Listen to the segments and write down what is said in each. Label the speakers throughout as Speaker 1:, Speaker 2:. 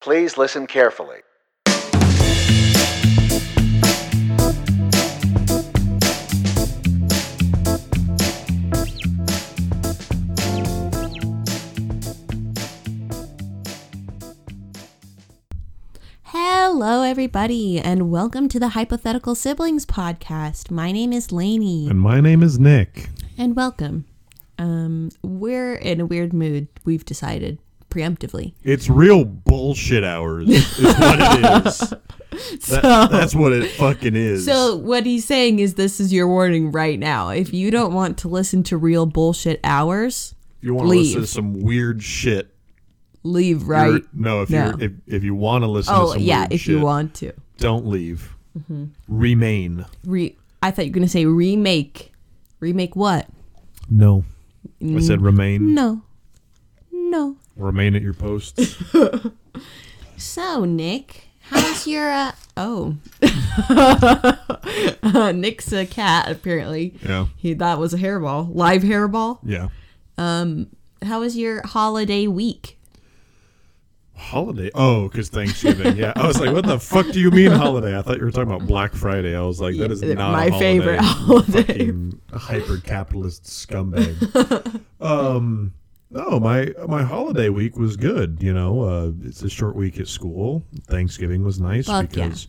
Speaker 1: Please listen carefully.
Speaker 2: Hello, everybody, and welcome to the Hypothetical Siblings podcast. My name is Lainey,
Speaker 3: And my name is Nick.
Speaker 2: and welcome. Um, we're in a weird mood. We've decided preemptively.
Speaker 3: It's real bullshit hours. Is what it is. That- that's what it fucking is.
Speaker 2: So what he's saying is, this is your warning right now. If you don't want to listen to real bullshit hours,
Speaker 3: if you want to listen to some weird shit,
Speaker 2: leave
Speaker 3: you're-
Speaker 2: right.
Speaker 3: no, if
Speaker 2: No.
Speaker 3: you're if, if you want to listen to
Speaker 2: Oh
Speaker 3: some
Speaker 2: yeah, if you want to.
Speaker 3: don't leave.
Speaker 2: Mm-hmm.
Speaker 3: Remain.
Speaker 2: Re- I thought you were gonna say remake. Remake what?
Speaker 3: No. I said remain.
Speaker 2: No, no.
Speaker 3: Remain at your posts.
Speaker 2: So, Nick, how's your uh oh. uh, Nick's a cat apparently.
Speaker 3: yeah.
Speaker 2: He that was a hairball. Live hairball.
Speaker 3: Yeah.
Speaker 2: Um, how was your holiday week?
Speaker 3: Holiday. Oh, because Thanksgiving. Yeah. I was like, what the fuck do you mean holiday? I thought you were talking about Black Friday. I was like, that is
Speaker 2: Yeah,
Speaker 3: not
Speaker 2: my
Speaker 3: a holiday.
Speaker 2: favorite holiday.
Speaker 3: Fucking hyper capitalist scumbag. um, no, my my holiday week was good. You know, uh, it's a short week at school. Thanksgiving was nice
Speaker 2: Fuck yeah.
Speaker 3: because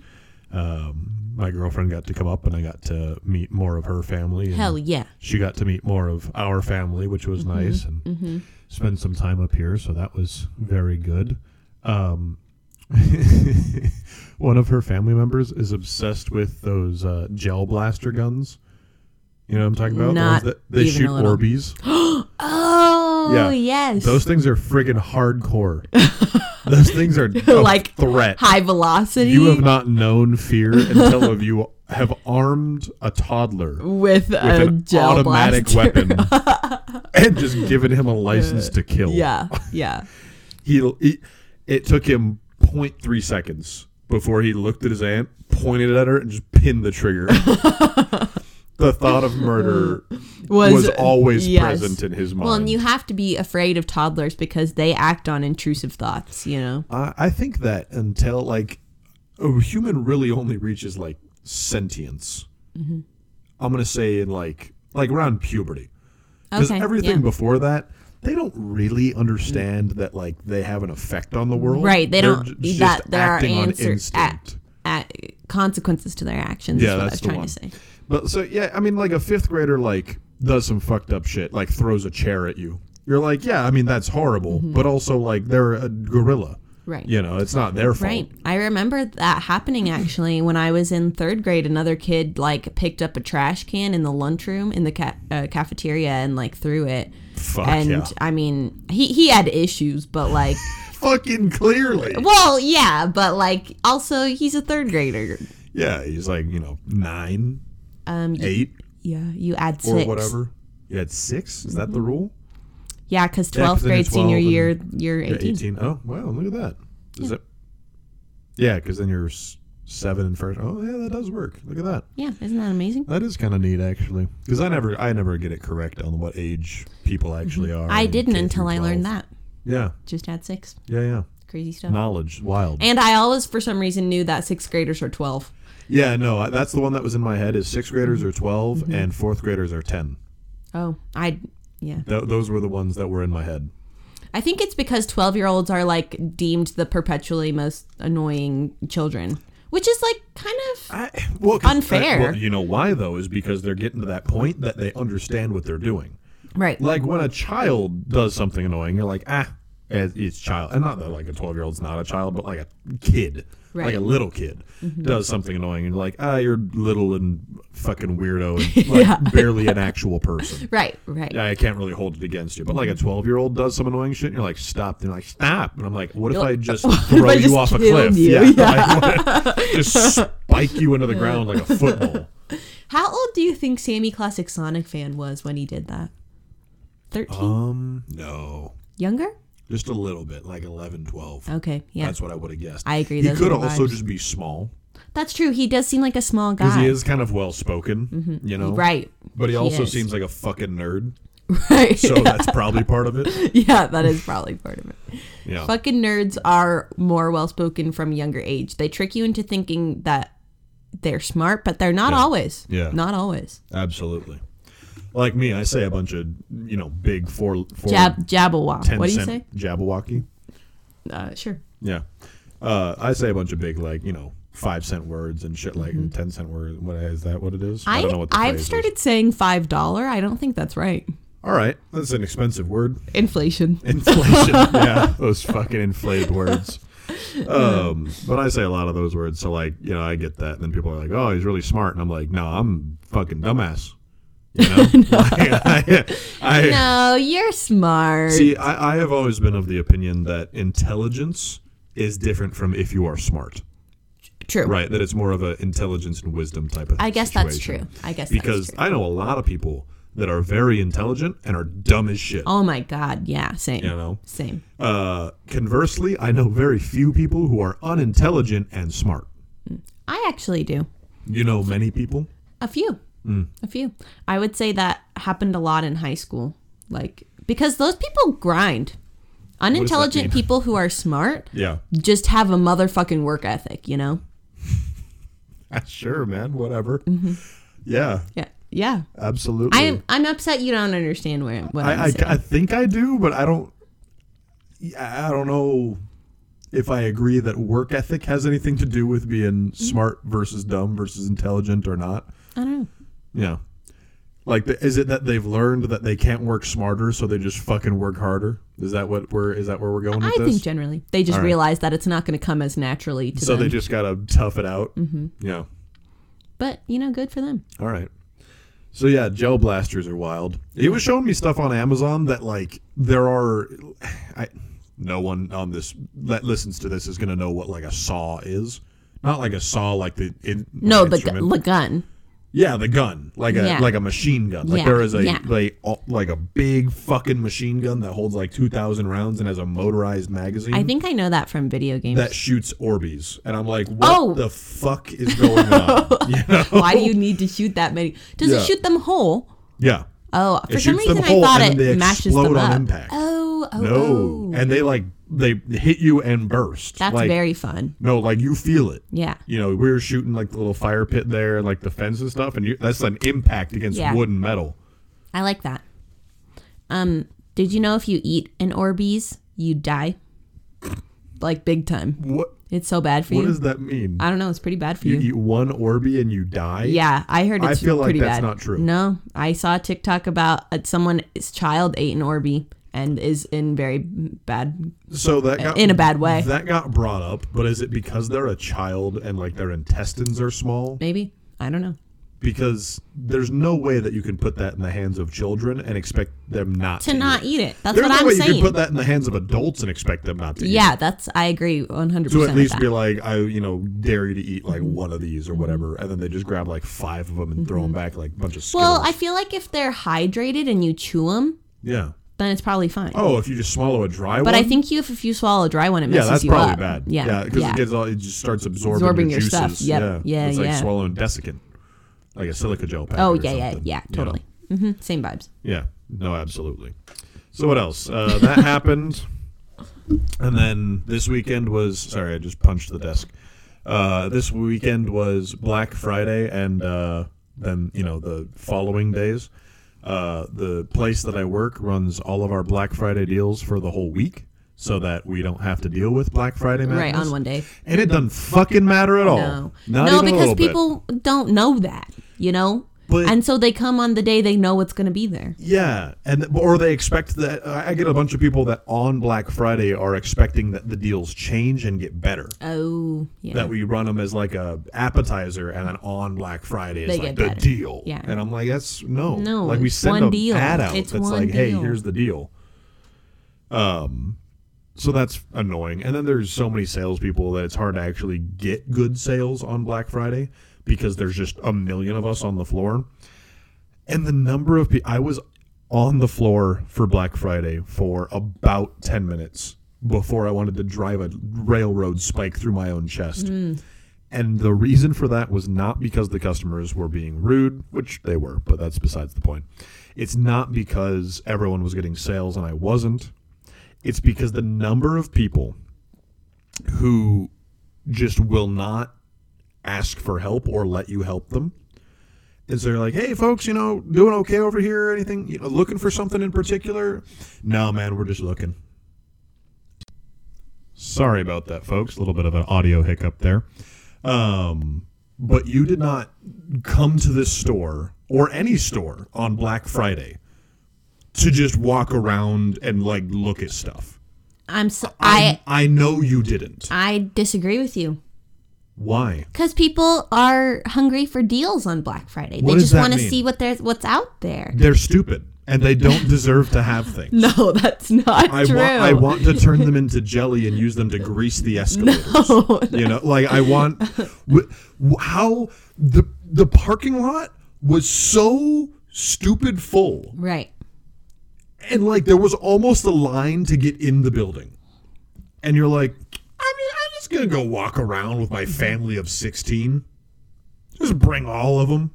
Speaker 3: um, my girlfriend got to come up and I got to meet more of her family. and
Speaker 2: Hell yeah.
Speaker 3: She got to meet more of our family, which was
Speaker 2: Mm-hmm.
Speaker 3: nice, and spend some time up here. So that was very good. Um, one of her family members is obsessed with those uh, gel blaster guns. You know what I'm talking about? The
Speaker 2: Not
Speaker 3: ones that they shoot. Orbeez.
Speaker 2: Oh Oh,
Speaker 3: yeah.
Speaker 2: yes.
Speaker 3: Those things are friggin' hardcore. those things are a
Speaker 2: like
Speaker 3: threat.
Speaker 2: high velocity
Speaker 3: You have not known fear until you have armed a toddler
Speaker 2: with,
Speaker 3: with
Speaker 2: a
Speaker 3: an automatic
Speaker 2: blaster.
Speaker 3: weapon and just given him a license to kill.
Speaker 2: Yeah, yeah.
Speaker 3: He, he it took him 0.3 seconds before he looked at his aunt, pointed at her, and just pinned the trigger. The thought of murder
Speaker 2: Was-
Speaker 3: was, always
Speaker 2: yes.
Speaker 3: present in his mind.
Speaker 2: Well, and you have to be afraid of toddlers because they act on intrusive thoughts. You know.
Speaker 3: I, I think that until like a human really only reaches like sentience,
Speaker 2: Mm-hmm.
Speaker 3: I'm gonna say in like like around puberty, because
Speaker 2: Okay,
Speaker 3: everything
Speaker 2: yeah.
Speaker 3: Before that. They don't really understand that, like they have an effect on the world.
Speaker 2: Right, they
Speaker 3: They're
Speaker 2: don't-
Speaker 3: j-
Speaker 2: that
Speaker 3: just
Speaker 2: there are
Speaker 3: acting on
Speaker 2: answer-
Speaker 3: instinct.
Speaker 2: At consequences to their actions.
Speaker 3: Yeah,
Speaker 2: is what I
Speaker 3: that's
Speaker 2: was
Speaker 3: the
Speaker 2: trying
Speaker 3: one.
Speaker 2: to say.
Speaker 3: But so yeah, I mean, like a fifth grader like does some fucked up shit, like throws a chair at you. You're like, yeah, I mean that's horrible, but also like they're a gorilla.
Speaker 2: Mm-hmm. Right.
Speaker 3: You know, it's not their fault.
Speaker 2: Right. I remember that happening actually when I was in third grade. Another kid like picked up a trash can in the lunchroom in the ca- uh, cafeteria and like threw it.
Speaker 3: Fuck
Speaker 2: and
Speaker 3: yeah.
Speaker 2: I mean, he he had issues, but like,
Speaker 3: Fucking clearly.
Speaker 2: well, yeah, but like also he's a third grader.
Speaker 3: Yeah, he's like you know nine,
Speaker 2: Um,
Speaker 3: eight,
Speaker 2: yeah, you add six.
Speaker 3: or whatever. You had six. Is that the rule?
Speaker 2: Yeah, because
Speaker 3: Yeah, 'cause
Speaker 2: twelfth
Speaker 3: then you're
Speaker 2: grade senior
Speaker 3: 12
Speaker 2: year, you're
Speaker 3: You're
Speaker 2: 18.
Speaker 3: eighteen. Oh, wow, look at that. Is it? Yeah, because then you're s- seven and first. Oh, yeah, that does work. Look at that.
Speaker 2: Yeah, isn't that amazing?
Speaker 3: That is kind of neat, actually. Because I never, I never get it correct on what age people actually are.
Speaker 2: Mm-hmm. I
Speaker 3: in
Speaker 2: didn't
Speaker 3: K
Speaker 2: until
Speaker 3: through
Speaker 2: I learned that.
Speaker 3: Yeah,
Speaker 2: Just add six.
Speaker 3: yeah, yeah.
Speaker 2: Crazy stuff.
Speaker 3: Knowledge, wild.
Speaker 2: And I always, for some reason, knew that sixth graders are 12.
Speaker 3: Yeah, no, that's the one that was in my head. Is sixth graders are 12
Speaker 2: Mm-hmm.
Speaker 3: and fourth graders are ten.
Speaker 2: Oh, I, yeah.
Speaker 3: Th- those were the ones that were in my head.
Speaker 2: I think it's because 12 year olds are like deemed the perpetually most annoying children, which is like kind of.
Speaker 3: I, well,
Speaker 2: Unfair.
Speaker 3: well, you know why though? Is because they're getting to that point that they understand what they're doing.
Speaker 2: Right.
Speaker 3: Like when a child does something annoying, you're like, ah, it's it's child, and not that like a 12 year old's not a child, but like a kid, like a little kid does something annoying, and you're like, ah, you're little and fucking weirdo, and like
Speaker 2: Yeah.
Speaker 3: barely an actual person.
Speaker 2: right, right.
Speaker 3: I can't really hold it against you, but like a 12 year old does some annoying shit, and you're like, stop. They're like, stop. And I'm like, what if
Speaker 2: You're
Speaker 3: I
Speaker 2: like,
Speaker 3: just throw
Speaker 2: I
Speaker 3: you off a cliff?
Speaker 2: you?"
Speaker 3: like, just spike you into the ground like a football.
Speaker 2: How old do you think Sammy Classic Sonic fan was when he did that? 13?
Speaker 3: Um, no,
Speaker 2: Younger?
Speaker 3: Just a little bit, like 11, 12.
Speaker 2: Okay, yeah.
Speaker 3: That's what I would have guessed.
Speaker 2: I agree,
Speaker 3: He
Speaker 2: those
Speaker 3: could
Speaker 2: are the
Speaker 3: also
Speaker 2: vibes.
Speaker 3: just be small
Speaker 2: That's true. He does seem like a small
Speaker 3: because
Speaker 2: guy.
Speaker 3: he is kind of well spoken, mm-hmm. you know.
Speaker 2: Right.
Speaker 3: But he also
Speaker 2: is.
Speaker 3: seems like a fucking nerd.
Speaker 2: Right.
Speaker 3: So that's probably part of it.
Speaker 2: yeah, that is probably part of it.
Speaker 3: Yeah.
Speaker 2: Fucking nerds are more well spoken from a younger age. They trick you into thinking that they're smart, but they're not
Speaker 3: Yeah.
Speaker 2: always.
Speaker 3: Yeah.
Speaker 2: Not always.
Speaker 3: Absolutely. Like me, I say a bunch of you know big four four
Speaker 2: Jab Jabberwock. What do you say?
Speaker 3: Jabberwocky.
Speaker 2: Uh, sure.
Speaker 3: Yeah. Uh, I say a bunch of big like you know five cent words and shit like and ten cent words. What is that? What it is?
Speaker 2: Mm-hmm. I,
Speaker 3: don't know what the
Speaker 2: I've
Speaker 3: phrase is.
Speaker 2: started saying five dollar. I don't think that's right.
Speaker 3: All right, that's an expensive word.
Speaker 2: Inflation.
Speaker 3: Inflation. yeah, those fucking inflated words. Um, but I say a lot of those words, so like you know, I get that, and then people are like, "Oh, he's really smart," and I'm like, "No, I'm fucking dumbass." You know, Like, I, I,
Speaker 2: No, you're smart.
Speaker 3: see. I, I have always been of the opinion that intelligence is different from if you are smart,
Speaker 2: True.
Speaker 3: right? That it's more of an intelligence and wisdom type of. Thing.
Speaker 2: I guess that's true. I guess
Speaker 3: because
Speaker 2: that's true.
Speaker 3: I know a lot of people that are very intelligent and are dumb as shit.
Speaker 2: Oh my god, yeah, same.
Speaker 3: You know.
Speaker 2: Same.
Speaker 3: Uh, conversely, I know very few people who are unintelligent and smart.
Speaker 2: I actually do.
Speaker 3: You know many people.
Speaker 2: A few.
Speaker 3: Hmm.
Speaker 2: A few. I would say that happened a lot in high school. Like because those people grind. Unintelligent people who are smart
Speaker 3: Yeah.
Speaker 2: just have a motherfucking work ethic, you know?
Speaker 3: sure, man. Whatever.
Speaker 2: Mm-hmm.
Speaker 3: Yeah,
Speaker 2: Yeah. Yeah.
Speaker 3: absolutely.
Speaker 2: I'm I'm upset you don't understand where, what I'm
Speaker 3: I, I. I think I do, but I don't. I don't know if I agree that work ethic has anything to do with being smart versus dumb versus intelligent or not.
Speaker 2: I don't know.
Speaker 3: Yeah. Like, the, is it that they've learned that they can't work smarter, so they just fucking work harder? Is that what we're? Is that where we're going with this?
Speaker 2: I
Speaker 3: this?
Speaker 2: think generally they just
Speaker 3: All right.
Speaker 2: realize that it's not going to come as naturally to
Speaker 3: so
Speaker 2: them.
Speaker 3: they just gotta tough it out. Mm-hmm. Yeah.
Speaker 2: but you know, good for them.
Speaker 3: All right. So yeah, gel blasters are wild. He was showing me stuff on Amazon that like there are. I, no one on this that listens to this is gonna know what like a saw is. Not like a saw, like the in,
Speaker 2: No, the, gu- the gun.
Speaker 3: Yeah, the gun, like a
Speaker 2: Yeah.
Speaker 3: like a machine gun. Like
Speaker 2: Yeah,
Speaker 3: there is a
Speaker 2: yeah.
Speaker 3: like a- like a big fucking machine gun that holds like two thousand rounds and has a motorized magazine.
Speaker 2: I think I know that from video games.
Speaker 3: that shoots Orbeez, and I'm like, what
Speaker 2: Oh.
Speaker 3: the fuck is going on? you know?
Speaker 2: Why do you need to shoot that many? Does
Speaker 3: Yeah.
Speaker 2: it shoot them whole?
Speaker 3: Yeah.
Speaker 2: Oh, for
Speaker 3: It
Speaker 2: some
Speaker 3: shoots them
Speaker 2: reason I
Speaker 3: whole,
Speaker 2: thought
Speaker 3: and
Speaker 2: it
Speaker 3: then they
Speaker 2: mashes
Speaker 3: explode
Speaker 2: them
Speaker 3: on
Speaker 2: up.
Speaker 3: impact.
Speaker 2: Oh, oh,
Speaker 3: No,
Speaker 2: oh.
Speaker 3: and they like they hit you and burst.
Speaker 2: That's
Speaker 3: like,
Speaker 2: very fun.
Speaker 3: no, like you feel it.
Speaker 2: Yeah.
Speaker 3: You know, we were shooting like the little fire pit there, and like the fence and stuff, and you, that's an impact against
Speaker 2: Yeah.
Speaker 3: wood and metal.
Speaker 2: I like that. Um, did you know if you eat an Orbeez, you die? Like big time.
Speaker 3: What
Speaker 2: It's so bad for
Speaker 3: What
Speaker 2: you.
Speaker 3: What does that mean?
Speaker 2: I don't know. It's pretty bad for
Speaker 3: you
Speaker 2: you.
Speaker 3: eat one Orby and you die?
Speaker 2: Yeah, I heard
Speaker 3: I
Speaker 2: it's
Speaker 3: feel like that's
Speaker 2: bad.
Speaker 3: not true.
Speaker 2: No, I saw a TikTok about uh, someone's child ate an Orby and is in very bad.
Speaker 3: So that got
Speaker 2: In a bad way.
Speaker 3: That got brought up, but is it because they're a child and like their intestines are small?
Speaker 2: Maybe I don't know.
Speaker 3: Because there's no way that you can put that in the hands of children and expect them not
Speaker 2: To
Speaker 3: to,
Speaker 2: not
Speaker 3: eat it.
Speaker 2: it. That's
Speaker 3: There's
Speaker 2: what
Speaker 3: no
Speaker 2: I'm
Speaker 3: way you
Speaker 2: saying.
Speaker 3: can put that in the hands of adults and expect them not to eat
Speaker 2: yeah, that's I agree 100.
Speaker 3: To at least be like, I, you know, dare you to eat like
Speaker 2: Mm-hmm.
Speaker 3: one of these or whatever, and then they just grab like five of them and throw them back like a bunch of Skittles.
Speaker 2: Well, I feel like if they're hydrated and you chew them,
Speaker 3: yeah.
Speaker 2: Then it's probably fine.
Speaker 3: Oh, if you just swallow a dry one.
Speaker 2: but I think you if, if you swallow a dry one, it
Speaker 3: yeah,
Speaker 2: messes
Speaker 3: that's
Speaker 2: you
Speaker 3: probably
Speaker 2: up.
Speaker 3: bad.
Speaker 2: Yeah,
Speaker 3: yeah, because
Speaker 2: yeah.
Speaker 3: it gets all, it just starts absorbing,
Speaker 2: Absorbing
Speaker 3: your,
Speaker 2: your stuff.
Speaker 3: juices.
Speaker 2: Yep.
Speaker 3: Yeah,
Speaker 2: Yeah,
Speaker 3: it's like
Speaker 2: yeah.
Speaker 3: swallowing desiccant, like a silica gel packet.
Speaker 2: Oh
Speaker 3: or
Speaker 2: yeah, yeah,
Speaker 3: something,
Speaker 2: yeah,
Speaker 3: you know?
Speaker 2: totally. hmm Same vibes.
Speaker 3: Yeah, no, absolutely. So what else? Uh, that happened, and then this weekend was. Sorry, I just punched the desk. Uh, this weekend was Black Friday, and uh, then you know the following days. Uh, the place that I work runs all of our Black Friday deals for the whole week, so that we don't have to deal with Black Friday madness.
Speaker 2: Right on one day.
Speaker 3: and it doesn't fucking matter at all.
Speaker 2: No, no, because
Speaker 3: little bit.
Speaker 2: people don't know that, you know,
Speaker 3: But-
Speaker 2: and so they come on the day they know what's going to be there.
Speaker 3: Yeah, and or they expect that. I get a bunch of people that on Black Friday are expecting that the deals change and get better.
Speaker 2: Oh, yeah.
Speaker 3: That we run them as like a appetizer, and then on Black Friday is
Speaker 2: They
Speaker 3: like the
Speaker 2: better.
Speaker 3: deal.
Speaker 2: Yeah.
Speaker 3: and I'm like, that's no,
Speaker 2: No,
Speaker 3: Like we
Speaker 2: it's
Speaker 3: send
Speaker 2: one
Speaker 3: a
Speaker 2: deal.
Speaker 3: ad out
Speaker 2: It's
Speaker 3: that's like, hey, here's the deal. Um, so that's annoying. And then there's so many salespeople that it's hard to actually get good sales on Black Friday because there's just a million of us on the floor. And the number of people, I was on the floor for Black Friday for about 10 minutes before I wanted to drive a railroad spike through my own chest.
Speaker 2: Mm.
Speaker 3: And the reason for that was not because the customers were being rude, which they were, but that's besides the point. It's not because everyone was getting sales and I wasn't. It's because the number of people who just will not ask for help or let you help them. Is they're like, hey, folks, you know, doing okay over here? Anything, you know, looking for something in particular? No, man, we're just looking. Sorry about that, folks. A little bit of an audio hiccup there. Um, but you did not come to this store or any store on Black Friday to just walk around and like look at stuff.
Speaker 2: I'm so,
Speaker 3: I
Speaker 2: I
Speaker 3: I know you didn't.
Speaker 2: I disagree with you
Speaker 3: Why?
Speaker 2: because people are hungry for deals on Black Friday.
Speaker 3: What
Speaker 2: they just want to see what there's what's out there.
Speaker 3: They're stupid and they don't deserve to have things.
Speaker 2: No, that's not
Speaker 3: I
Speaker 2: true.
Speaker 3: want I want to turn them into jelly and use them to grease the escalators.
Speaker 2: No,
Speaker 3: You know, like I want wh- how the the parking lot was so stupid full
Speaker 2: right.
Speaker 3: and like there was almost a line to get in the building. And you're like, I mean, I'm just going to go walk around with my family of 16. Just bring all of them.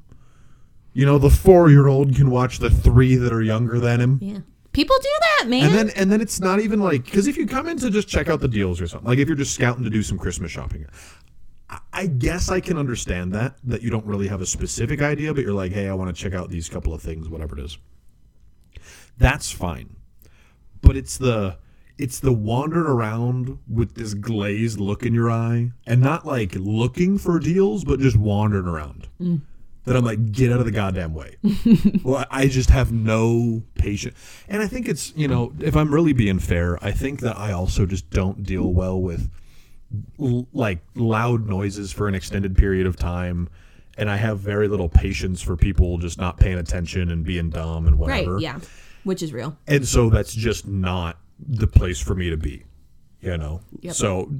Speaker 3: You know, the 4-year-old can watch the 3 that are younger than him.
Speaker 2: Yeah. People do that, man.
Speaker 3: And then and then it's not even like because if you come in to just check out the deals or something, like if you're just scouting to do some Christmas shopping, I, I guess I can understand that that you don't really have a specific idea, but you're like, hey, I want to check out these couple of things, whatever it is. That's fine, but it's the it's the wandering around with this glazed look in your eye and not like looking for deals, but just wandering around. Mm. That I'm like, get out of the goddamn way. well, I just have no patience. And I think it's, you know, if I'm really being fair, I think that I also just don't deal well with l- like loud noises for an extended period of time. And I have very little patience for people just not paying attention and being dumb and
Speaker 2: right.
Speaker 3: whatever.
Speaker 2: Yeah. Which is real.
Speaker 3: And so that's just not the place for me to be. You know.
Speaker 2: Yep.
Speaker 3: So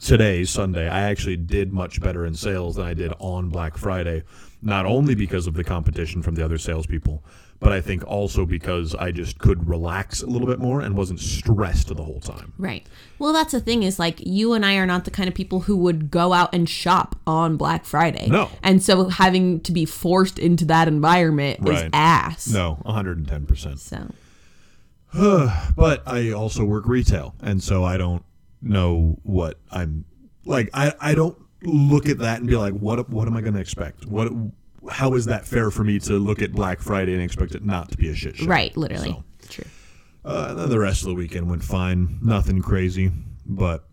Speaker 3: today, Sunday, I actually did much better in sales than I did on Black Friday. Not only because of the competition from the other salespeople, but I think also because I just could relax a little bit more and wasn't stressed the whole time.
Speaker 2: Right. Well, that's the thing is like you and I are not the kind of people who would go out and shop on Black Friday.
Speaker 3: No.
Speaker 2: And so having to be forced into that environment is ass.
Speaker 3: No, 110%.
Speaker 2: So,
Speaker 3: But I also work retail, and so I don't know what I'm like. I, I don't look at that and be like, what what am I going to expect? What how is that fair for me to look at Black Friday and expect it not to be a shit show?
Speaker 2: right, literally.
Speaker 3: So,
Speaker 2: True.
Speaker 3: uh, and then the rest of the weekend went fine, nothing crazy, but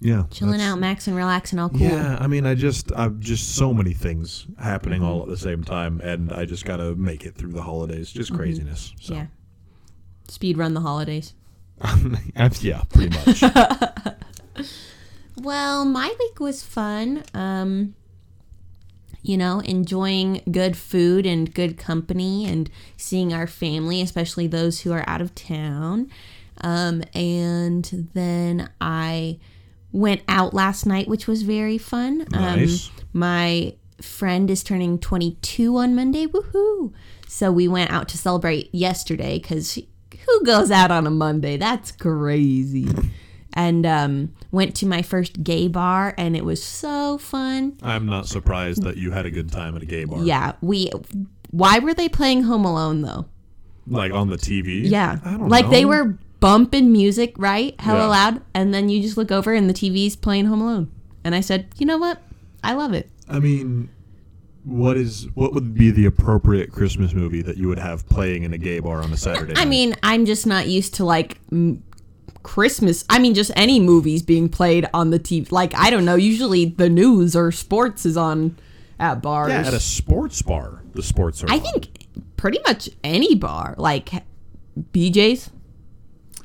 Speaker 3: yeah,
Speaker 2: Chilling out, max and relaxing, all cool.
Speaker 3: Yeah, I mean, I just, I've just so many things happening all at the same time, and I just got to make it through the holidays. Just craziness. So.
Speaker 2: Mm-hmm. Yeah. Speed run the holidays.
Speaker 3: yeah, pretty much.
Speaker 2: Well, my week was fun. Um, you know, enjoying good food and good company and seeing our family, especially those who are out of town. Um, and then I went out last night, which was very fun.
Speaker 3: Nice.
Speaker 2: Um, my friend is turning 22 on Monday. Woohoo! So we went out to celebrate yesterday because who goes out on a Monday? That's crazy. And um, went to my first gay bar, and it was so fun.
Speaker 3: I'm not surprised that you had a good time at a gay bar.
Speaker 2: Yeah, we. Why were they playing Home Alone though?
Speaker 3: Like on the TV.
Speaker 2: Yeah,
Speaker 3: I don't
Speaker 2: like
Speaker 3: know.
Speaker 2: they were bumping music right, hella
Speaker 3: Yeah.
Speaker 2: loud, and then you just look over and the TV's playing Home Alone. And I said, you know what? I love it.
Speaker 3: I mean, what is what would be the appropriate Christmas movie that you would have playing in a gay bar on a Saturday?
Speaker 2: I
Speaker 3: night?
Speaker 2: mean, I'm just not used to like m- Christmas. I mean, just any movies being played on the TV. Like, I don't know. Usually the news or sports is on at bars.
Speaker 3: yeah, at a sports bar, the sports are.
Speaker 2: I
Speaker 3: on.
Speaker 2: think pretty much any bar, like BJ's,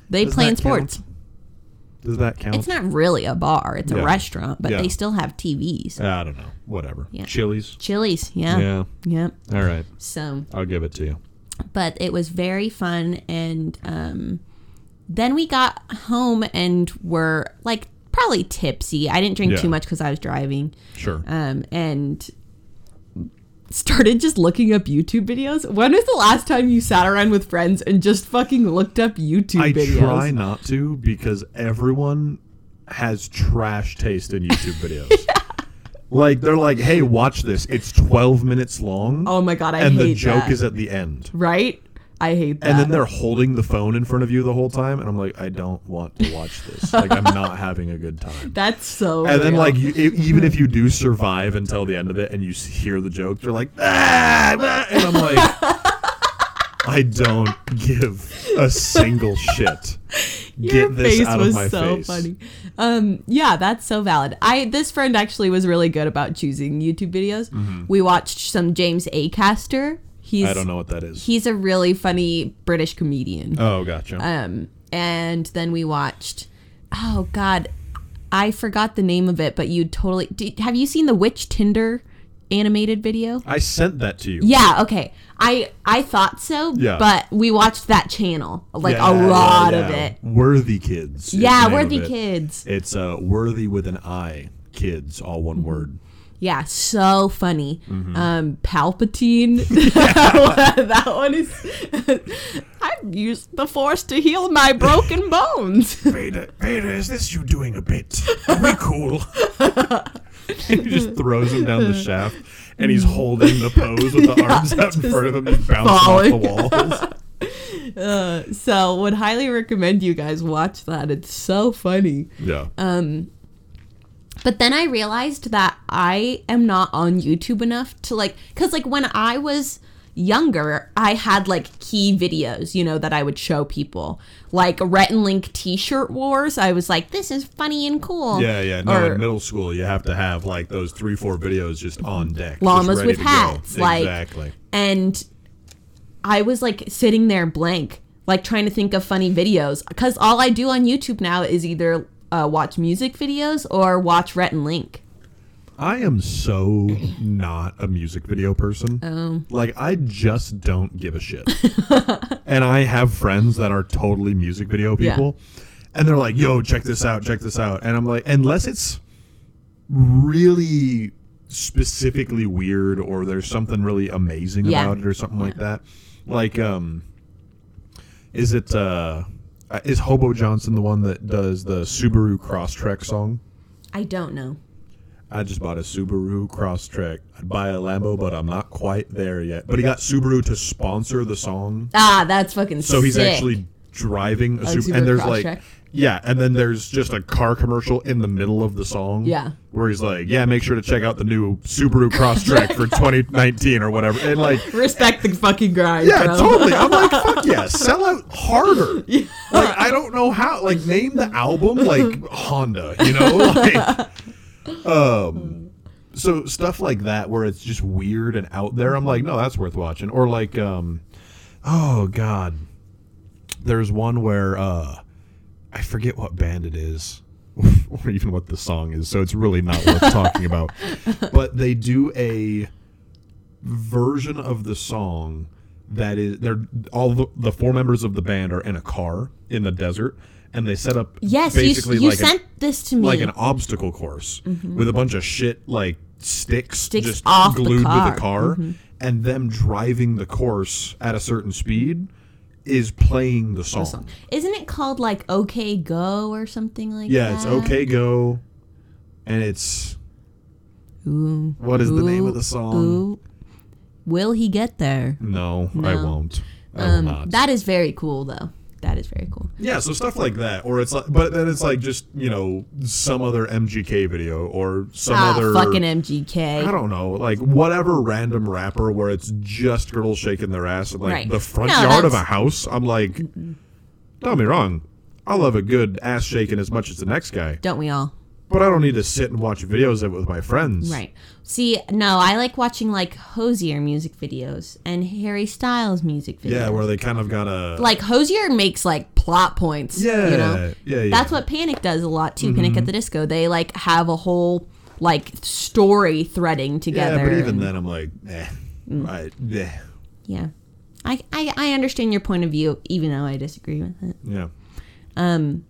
Speaker 2: they play in sports.
Speaker 3: count? Does that count?
Speaker 2: It's not really a bar; it's a restaurant, but
Speaker 3: Yeah.
Speaker 2: they still have TVs.
Speaker 3: I don't know. Whatever.
Speaker 2: Yeah.
Speaker 3: Chili's.
Speaker 2: Chili's, yeah,
Speaker 3: Yeah.
Speaker 2: yep.
Speaker 3: All right.
Speaker 2: So,
Speaker 3: I'll give it to you.
Speaker 2: but it was very fun, and um, then we got home and were like probably tipsy. I didn't drink
Speaker 3: Yeah.
Speaker 2: too much because I was driving,
Speaker 3: Sure.
Speaker 2: um, and started just looking up YouTube videos. When was the last time you sat around with friends and just fucking looked up YouTube
Speaker 3: I
Speaker 2: videos?
Speaker 3: I try not to because everyone has trash taste in YouTube videos. Like they're like, "Hey, watch this. It's 12 minutes long."
Speaker 2: Oh my god, I
Speaker 3: and the joke
Speaker 2: that.
Speaker 3: is at the end.
Speaker 2: right. I hate that.
Speaker 3: And then they're holding the phone in front of you the whole time, and I'm like, I don't want to watch this. like, I'm not having a good time.
Speaker 2: That's so.
Speaker 3: And then, like, you, even if you do survive until the end of it, and you hear the joke, they're like, ah, ah," and I'm like, I don't give a single shit.
Speaker 2: Your
Speaker 3: Get this
Speaker 2: face
Speaker 3: out
Speaker 2: was
Speaker 3: of my
Speaker 2: so
Speaker 3: face.
Speaker 2: funny. Um, yeah, that's so valid. I this friend actually was really good about choosing YouTube videos. We watched some James A. He's
Speaker 3: Mm-hmm. I don't know what that is.
Speaker 2: he's a really funny British comedian.
Speaker 3: Oh, gotcha.
Speaker 2: Um, and then we watched. Oh God, I forgot the name of it, but you totally. Did, have you seen the Witch Tinder animated video?
Speaker 3: I sent that to you.
Speaker 2: Yeah. Okay. I I thought so.
Speaker 3: Yeah.
Speaker 2: But we watched that channel, like
Speaker 3: Yeah,
Speaker 2: a
Speaker 3: yeah,
Speaker 2: lot of it.
Speaker 3: Worthy Kids.
Speaker 2: Yeah, Worthy
Speaker 3: it.
Speaker 2: Kids.
Speaker 3: It's uh, Worthy with an I. Kids, all one word.
Speaker 2: Yeah, so funny.
Speaker 3: Mm-hmm.
Speaker 2: Um, Palpatine. that one is. I've used the Force to heal my broken bones.
Speaker 3: Vader, Vader, is this you doing a bit? Are we cool? he just throws him down the shaft, and he's holding the pose with the arms out in front of him, just bouncing
Speaker 2: falling.
Speaker 3: off the walls.
Speaker 2: Uh, so, would highly recommend you guys watch that. It's so funny.
Speaker 3: Yeah.
Speaker 2: Um, but then I realized that I am not on YouTube enough to like, cause like when I was younger, I had like key videos, you know, that I would show people, like Rhett and Link T-shirt wars. I was like, this is funny and cool.
Speaker 3: yeah, yeah. No,
Speaker 2: Or-
Speaker 3: in middle school, you have to have like those three, four videos just on deck.
Speaker 2: Llamas with hats, like-
Speaker 3: Exactly.
Speaker 2: and I was like sitting there blank, like trying to think of funny videos, because all I do on YouTube now is either uh, watch music videos or watch Rhett and Link.
Speaker 3: I am so not a music video person.
Speaker 2: Oh.
Speaker 3: Like I just don't give a shit. and I have friends that are totally music video
Speaker 2: Yeah.
Speaker 3: people. And they're like, "Yo, check this out, check this out." And I'm like, unless it's really specifically weird or there's something really amazing
Speaker 2: Yeah.
Speaker 3: about it or something like that. Like um is it uh, is Hobo Johnson the one that does the Subaru Crosstrek song?
Speaker 2: I don't know.
Speaker 3: I just bought a Subaru Crosstrek. I'd buy a Lambo, but I'm not quite there yet. But he got Subaru to sponsor the song,
Speaker 2: Ah, that's fucking
Speaker 3: so he's actually driving a
Speaker 2: A
Speaker 3: Subaru.
Speaker 2: Subaru
Speaker 3: And there's
Speaker 2: Crosstrek?
Speaker 3: like, yeah, and then there's just a car commercial in the middle of the song.
Speaker 2: Yeah.
Speaker 3: where he's like, "Yeah, make sure to check out the new Subaru Crosstrek for 2019 or whatever." And like,
Speaker 2: respect the fucking grind.
Speaker 3: yeah,
Speaker 2: bro.
Speaker 3: totally. I'm like, fuck yeah, sell out harder. Yeah. Like, I don't know how. Like, name the album like Honda. You know, like, um, so stuff like that where it's just weird and out there. I'm like, no, that's worth watching. Or like, um, oh god, there's one where uh, I forget what band it is. Or even what the song is, so it's really not worth talking about. But they do a version of the song that is they're all the, the four members of the band are in a car in the desert and they set up
Speaker 2: Yes,
Speaker 3: basically
Speaker 2: you
Speaker 3: like
Speaker 2: sent
Speaker 3: an,
Speaker 2: this to me.
Speaker 3: like an obstacle course mm-hmm. with a bunch of shit like sticks,
Speaker 2: Sticks
Speaker 3: just
Speaker 2: off the
Speaker 3: glued to the car mm-hmm. and them driving the course at a certain speed is playing the song.
Speaker 2: Isn't it called like OK Go or something like
Speaker 3: Yeah,
Speaker 2: that?
Speaker 3: Yeah, it's OK Go and it's
Speaker 2: Ooh,
Speaker 3: what is the name of the song?
Speaker 2: Ooh. Will he get there?
Speaker 3: No, I won't. I will
Speaker 2: Um,
Speaker 3: not.
Speaker 2: that is very cool, though. That is very cool.
Speaker 3: Yeah, so stuff like that, or it's like, but then it's like just you know some other MGK video or some
Speaker 2: ah,
Speaker 3: other
Speaker 2: fucking MGK.
Speaker 3: I don't know, like whatever random rapper where it's just girls shaking their ass in like
Speaker 2: Right.
Speaker 3: the front
Speaker 2: No,
Speaker 3: yard of a house. I'm like, don't me wrong, I love a good ass shaking as much as the next guy,
Speaker 2: Don't we all?
Speaker 3: But I don't need to sit and watch videos of it with my friends.
Speaker 2: Right. See, no, I like watching like Hozier music videos and Harry Styles music videos.
Speaker 3: Yeah, where they kind of got a
Speaker 2: like Hozier makes like plot points.
Speaker 3: yeah,
Speaker 2: You know?
Speaker 3: yeah, yeah.
Speaker 2: That's what Panic does a lot too. Panic at the Disco. They like have a whole like story threading together.
Speaker 3: Yeah, but even
Speaker 2: and-
Speaker 3: then, I'm like, eh,
Speaker 2: Mm.
Speaker 3: I, eh,
Speaker 2: Yeah. I, I I understand your point of view, even though I disagree with it.
Speaker 3: yeah.
Speaker 2: Um,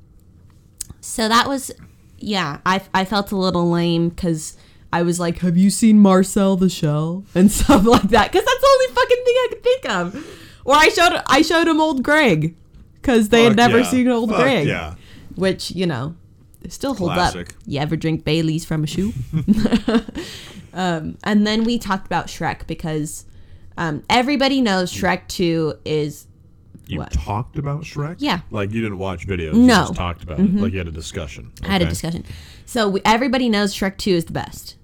Speaker 2: so that was, yeah, I, I felt a little lame because I was like, have you seen Marcel the Shell and stuff like that? Because that's the only fucking thing I could think of. Or I showed I showed him old Greg because they had never
Speaker 3: yeah.
Speaker 2: seen old
Speaker 3: Fuck
Speaker 2: Greg,
Speaker 3: Yeah.
Speaker 2: which you know, still holds
Speaker 3: Classic.
Speaker 2: up. You ever drink Bailey's from a shoe? um, and then we talked about Shrek because um, everybody knows Shrek 2 is
Speaker 3: You
Speaker 2: What?
Speaker 3: talked about Shrek?
Speaker 2: Yeah.
Speaker 3: Like you didn't watch videos. You
Speaker 2: No.
Speaker 3: just talked about it. Like you had a discussion.
Speaker 2: I had a discussion. So we, everybody knows Shrek 2 is the best,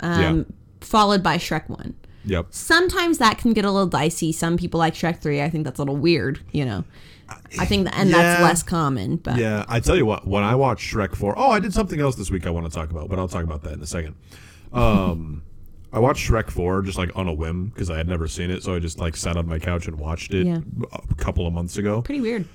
Speaker 2: um,
Speaker 3: Yeah.
Speaker 2: followed by Shrek 1.
Speaker 3: Yep.
Speaker 2: Sometimes that can get a little dicey. Some people like Shrek 3. I think that's a little weird, you know. I think, that, and that's less common, but
Speaker 3: Yeah, I tell you what. When I watched Shrek Four, oh, I did something else this week. I want to talk about, but I'll talk about that in a second. Um, I watched Shrek Four just like on a whim because I had never seen it, so I just like sat on my couch and watched it
Speaker 2: Yeah.
Speaker 3: a couple of months ago.
Speaker 2: pretty weird.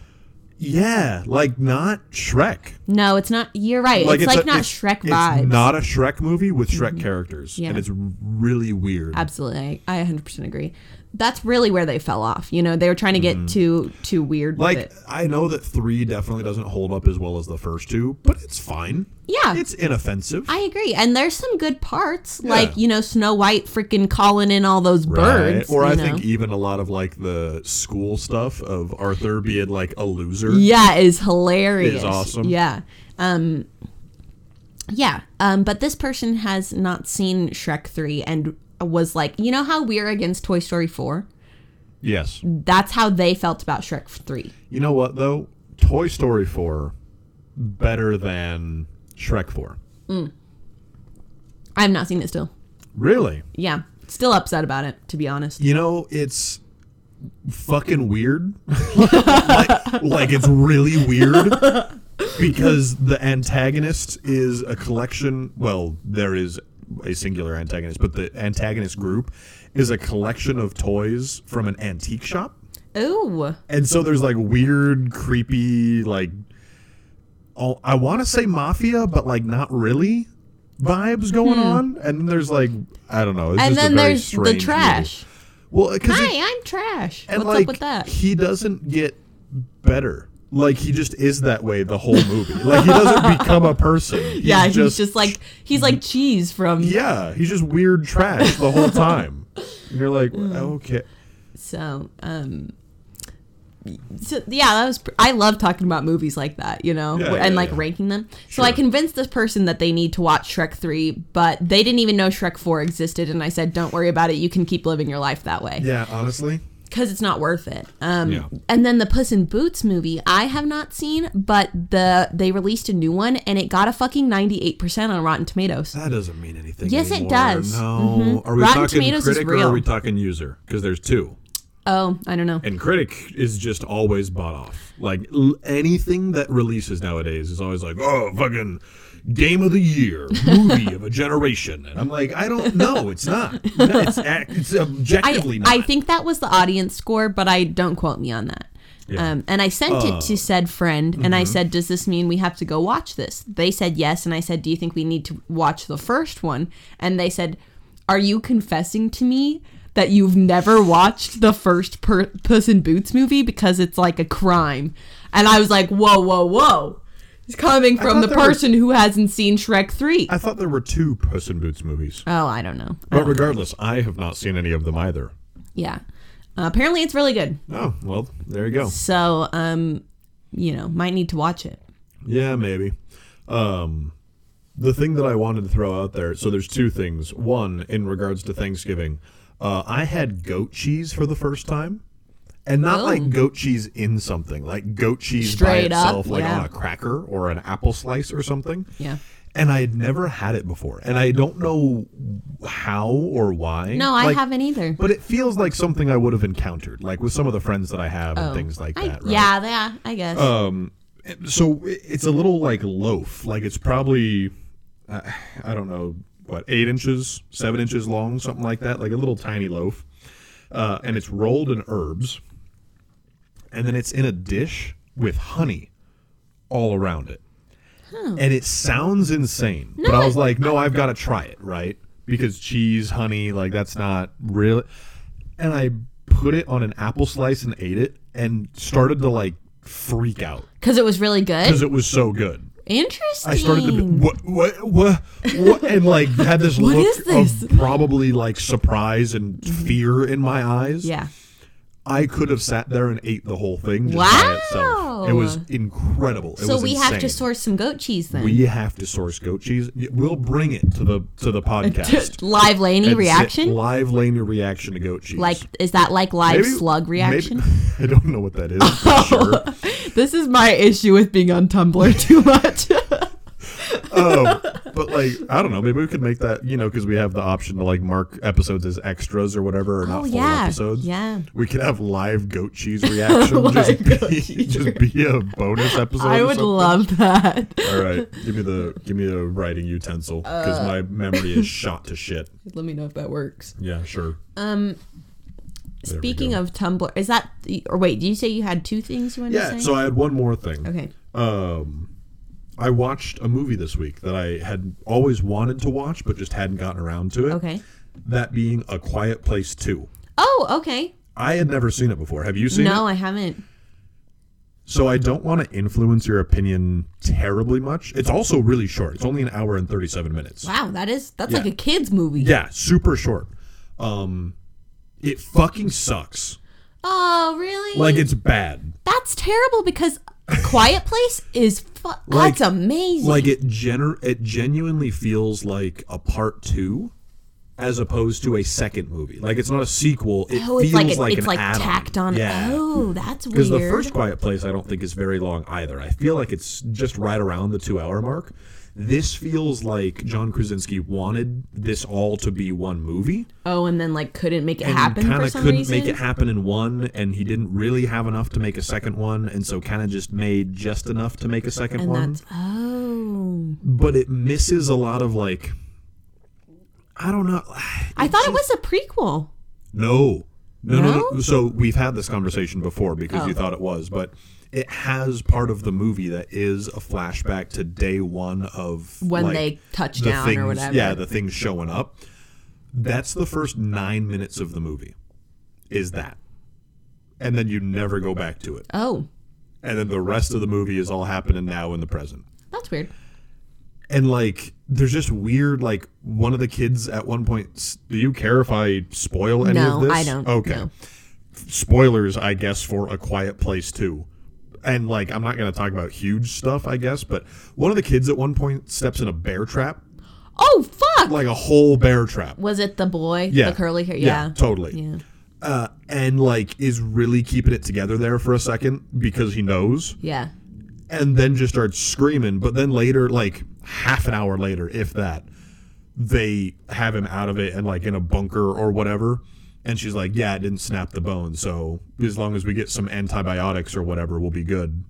Speaker 3: Yeah, like not Shrek.
Speaker 2: No, it's not. You're right. it's, like
Speaker 3: a-
Speaker 2: not
Speaker 3: it's-
Speaker 2: Shrek
Speaker 3: It's
Speaker 2: vibes. Mm-hmm.
Speaker 3: not a Shrek movie with Shrek characters,
Speaker 2: Yeah.
Speaker 3: and it's really weird.
Speaker 2: Absolutely, I, I 100% agree. That's really where they fell off. You know, they were trying to get too too weird.
Speaker 3: Like
Speaker 2: with it.
Speaker 3: I know that three definitely doesn't hold up as well as the first two, but it's fine.
Speaker 2: Yeah.
Speaker 3: it's inoffensive.
Speaker 2: I agree, and there's some good parts,
Speaker 3: Yeah.
Speaker 2: like you know Snow White freaking calling in all those birds.
Speaker 3: Or I
Speaker 2: know.
Speaker 3: think even a lot of like the school stuff of Arthur being like a loser.
Speaker 2: yeah, is hilarious.
Speaker 3: Is awesome.
Speaker 2: Yeah, um, yeah, um, but this person has not seen Shrek three and was like, you know how we're against Toy Story four.
Speaker 3: Yes.
Speaker 2: That's how they felt about Shrek three.
Speaker 3: You know what though? Toy Story 4 better than Shrek 4. Mm.
Speaker 2: I have not seen it still.
Speaker 3: Really?
Speaker 2: Yeah, still upset about it to be honest.
Speaker 3: You know, it's fucking weird. like, like it's really weird because the antagonist is a collection, well, there is a singular antagonist, but the antagonist group is a collection of toys from an antique shop.
Speaker 2: Ooh.
Speaker 3: And so there's like weird, creepy, like oh, I want to say mafia, but like not really vibes going on. And then there's like I don't know. It's
Speaker 2: Hmm. And then there's the trash.
Speaker 3: movie. Well,
Speaker 2: Hi, I'm trash.
Speaker 3: and
Speaker 2: What's
Speaker 3: like
Speaker 2: up with that?
Speaker 3: he doesn't get better. Like he just is that way the whole movie. like he doesn't become a person. He's
Speaker 2: yeah, he's just, like he's like cheese from.
Speaker 3: yeah, he's just weird trash the whole time. And you're like,
Speaker 2: Hmm.
Speaker 3: okay.
Speaker 2: So, um, so yeah, that was. pr- I love talking about movies like that, you know,
Speaker 3: Yeah,
Speaker 2: and
Speaker 3: yeah,
Speaker 2: like
Speaker 3: yeah.
Speaker 2: ranking them. So I convinced this person that they need to watch Shrek three, but they didn't even know Shrek four existed, and I said, "Don't worry about it. You can keep living your life that way
Speaker 3: Yeah, honestly.
Speaker 2: Because it's not worth it." Um,
Speaker 3: Yeah.
Speaker 2: and then the Puss in Boots movie, I have not seen, but the they released a new one, and it got a fucking ninety eight percent on Rotten Tomatoes.
Speaker 3: That doesn't mean anything.
Speaker 2: Yes, it does.
Speaker 3: No. Are we
Speaker 2: Rotten
Speaker 3: talking
Speaker 2: Tomatoes is
Speaker 3: critic or are we talking user? Because there's two.
Speaker 2: Oh, I don't know.
Speaker 3: And critic is just always bought off. Like l- anything that releases nowadays is always like, oh, fucking game of the year, movie of a generation. And I'm like, I don't know. It's not. It's, it's objectively
Speaker 2: I,
Speaker 3: not.
Speaker 2: I think that was the audience score, but I don't quote me on that.
Speaker 3: Yeah. Uh,
Speaker 2: Um, and I sent it to said friend, and
Speaker 3: mm-hmm.
Speaker 2: I said, "Does this mean we have to go watch this?" They said yes, and I said, "Do you think we need to watch the first one?" And they said, "Are you confessing to me that you've never watched the first per- Puss in Boots movie because it's like a crime?" And I was like, "Whoa, whoa, whoa!" It's coming from the
Speaker 3: there were-
Speaker 2: person who hasn't seen Shrek three.
Speaker 3: I thought there were two Puss in Boots movies.
Speaker 2: oh, I don't know.
Speaker 3: But regardless, I have not seen any of them either.
Speaker 2: Yeah, uh, apparently it's really good.
Speaker 3: Oh, well, there you go.
Speaker 2: So, um, you know, might need to watch it.
Speaker 3: Yeah, maybe. Um, the thing that I wanted to throw out there. So there's two things. One, in regards to Thanksgiving, uh, I had goat cheese for the first time, and not like goat cheese in something, like goat cheese
Speaker 2: Straight
Speaker 3: by
Speaker 2: up,
Speaker 3: itself, like
Speaker 2: yeah.
Speaker 3: on a cracker or an apple slice or something.
Speaker 2: Yeah.
Speaker 3: And I had never had it before, and I don't know how or why.
Speaker 2: No, I
Speaker 3: Like,
Speaker 2: haven't either.
Speaker 3: But it feels like something I would have encountered, like with some of the friends that I have and
Speaker 2: Oh.
Speaker 3: things like
Speaker 2: I-
Speaker 3: that. Right?
Speaker 2: Yeah, yeah, I guess.
Speaker 3: Um, so it's a little like loaf. Like it's probably, uh, I don't know, what eight inches, seven inches long, something like that. Like a little tiny loaf, uh, and it's rolled in herbs, and then it's in a dish with honey all around it. And it sounds insane, but I was like, no, I've got to try it, right? Because cheese, honey, like that's not real. And I put it on an apple slice and ate it, and started to like freak out
Speaker 2: Because it was really good.
Speaker 3: because it was so good.
Speaker 2: Interesting.
Speaker 3: I started to be, what what what what and like had this look
Speaker 2: this?
Speaker 3: of probably like surprise and fear in my eyes.
Speaker 2: Yeah.
Speaker 3: I could have sat there and ate the whole thing just by itself. It was incredible. It
Speaker 2: so
Speaker 3: was
Speaker 2: we have to source some goat cheese then.
Speaker 3: We have to source goat cheese. We'll bring it to the to the podcast.
Speaker 2: live
Speaker 3: Lainey
Speaker 2: reaction.
Speaker 3: live Lainey reaction to goat cheese.
Speaker 2: Like, is that like live
Speaker 3: Maybe-
Speaker 2: slug reaction?
Speaker 3: maybe- I don't know what that is. Sure.
Speaker 2: This is my issue with being on Tumblr too much.
Speaker 3: Um, but like I don't know, maybe we could make that you know because we have the option to like mark episodes as extras or whatever, or
Speaker 2: oh
Speaker 3: not full
Speaker 2: yeah,
Speaker 3: episodes.
Speaker 2: yeah.
Speaker 3: We could have live goat cheese reaction. Just be,
Speaker 2: cheese
Speaker 3: just be a bonus episode.
Speaker 2: I would love that.
Speaker 3: All right, give me the give me the writing utensil because
Speaker 2: Uh.
Speaker 3: my memory is shot to shit.
Speaker 2: Let me know if that works.
Speaker 3: Yeah, sure.
Speaker 2: Um,
Speaker 3: There
Speaker 2: speaking of Tumblr, is that the, or wait? Did you say you had two things you wanted
Speaker 3: Yeah,
Speaker 2: to say?
Speaker 3: so I had one more thing.
Speaker 2: okay.
Speaker 3: Um, I watched a movie this week that I had always wanted to watch but just hadn't gotten around to it.
Speaker 2: Okay.
Speaker 3: That being A Quiet Place Two.
Speaker 2: Oh, okay.
Speaker 3: I had never seen it before. Have you seen it?
Speaker 2: No, I haven't.
Speaker 3: So I don't want to influence your opinion terribly much. It's also really short. It's only an hour and 37 minutes.
Speaker 2: Wow, that is that's
Speaker 3: Yeah.
Speaker 2: like a kids movie.
Speaker 3: Yeah, super short. Um it fucking sucks.
Speaker 2: Oh, really?
Speaker 3: Like it's bad.
Speaker 2: that's terrible because A Quiet Place is fu-
Speaker 3: Like-
Speaker 2: that's amazing.
Speaker 3: Like it gener- it genuinely feels like a part 2 as opposed to a second movie. Like it's not a sequel. It
Speaker 2: oh,
Speaker 3: feels
Speaker 2: it's like,
Speaker 3: like
Speaker 2: it's
Speaker 3: an
Speaker 2: like
Speaker 3: add-on.
Speaker 2: tacked on.
Speaker 3: Yeah.
Speaker 2: Oh, that's weird.
Speaker 3: Because the first Quiet Place, I don't think is very long either. I feel like it's just right around the two-hour mark. This feels like John Krasinski wanted this all to be one movie,
Speaker 2: oh, and then like couldn't make it
Speaker 3: and
Speaker 2: happen
Speaker 3: kind of couldn't
Speaker 2: reason.
Speaker 3: make it happen in one, and he didn't really have enough to make a second one, and so kind of just made just enough to make a second
Speaker 2: and
Speaker 3: one.
Speaker 2: that's oh.
Speaker 3: But it misses a lot of like, I don't know.
Speaker 2: I thought it was a prequel.
Speaker 3: No. No, no, no.
Speaker 2: No?
Speaker 3: So we've had this conversation before because you
Speaker 2: Oh.
Speaker 3: thought it was, but it has part of the movie that is a flashback to day one of
Speaker 2: When
Speaker 3: like,
Speaker 2: they touch
Speaker 3: the
Speaker 2: down or whatever.
Speaker 3: Yeah, the things showing up. That's the first nine minutes of the movie. Is that, and then you never go back to it,
Speaker 2: Oh,
Speaker 3: and then the rest of the movie is all happening now in the present
Speaker 2: that's weird.
Speaker 3: and like there's just weird like one of the kids at one point do you care if i spoil any
Speaker 2: No,
Speaker 3: of this
Speaker 2: I don't,
Speaker 3: okay
Speaker 2: no.
Speaker 3: spoilers i guess for a quiet place too and like i'm not going to talk about huge stuff i guess but one of the kids at one point steps in a bear trap
Speaker 2: Oh fuck!
Speaker 3: like a whole bear trap
Speaker 2: was it the boy?
Speaker 3: yeah
Speaker 2: The curly hair. Yeah.
Speaker 3: totally
Speaker 2: Yeah.
Speaker 3: uh, and like is really keeping it together there for a second because he knows
Speaker 2: Yeah.
Speaker 3: and then just starts screaming. But then later, like half an hour later, if that, they have him out of it and like in a bunker or whatever. And she's like, "Yeah, it didn't snap the bone, so as long as we get some antibiotics or whatever, we'll be good."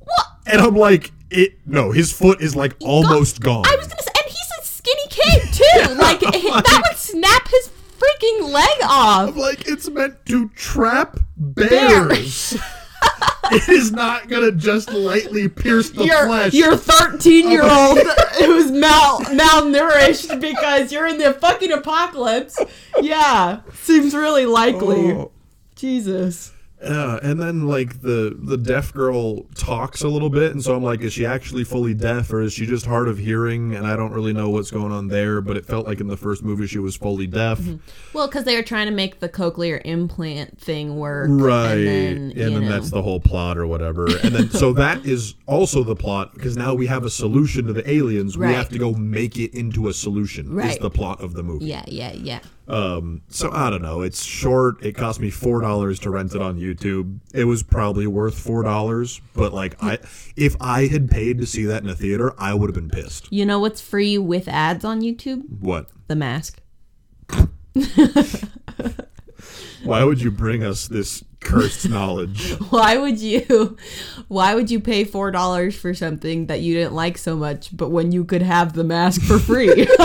Speaker 2: What?
Speaker 3: And I'm like, "It no, his foot is like almost gone."
Speaker 2: I was gonna say, and he's a skinny kid too. like that would snap his freaking leg off.
Speaker 3: I'm like, it's meant to trap bears. it is not gonna just lightly pierce the
Speaker 2: Your
Speaker 3: flesh.
Speaker 2: your 13 year old who's mal malnourished because you're in the fucking apocalypse. Yeah, seems really likely.
Speaker 3: Oh.
Speaker 2: Jesus.
Speaker 3: Yeah, and then like the the deaf girl talks a little bit, and so I'm like, is she actually fully deaf, or is she just hard of hearing? And I don't really know what's going on there, but it felt like in the first movie she was fully deaf, mm-hmm.
Speaker 2: Well, because they were trying to make the cochlear implant thing work,
Speaker 3: right?
Speaker 2: And
Speaker 3: And
Speaker 2: then,
Speaker 3: then,
Speaker 2: you know,
Speaker 3: that's the whole plot or whatever. And then so that is also the plot because now we have a solution to the aliens. We have to go make it into a solution. Is the plot of the movie.
Speaker 2: yeah, yeah, yeah.
Speaker 3: Um, so I don't know. It's short. It cost me four dollars to rent it on YouTube. It was probably worth four dollars, but like I, if I had paid to see that in a theater, I would have been pissed.
Speaker 2: You know what's free with ads on YouTube?
Speaker 3: What?
Speaker 2: The mask.
Speaker 3: Why would you bring us this cursed knowledge?
Speaker 2: Why would you why would you pay four dollars for something that you didn't like so much, but when you could have the mask for free?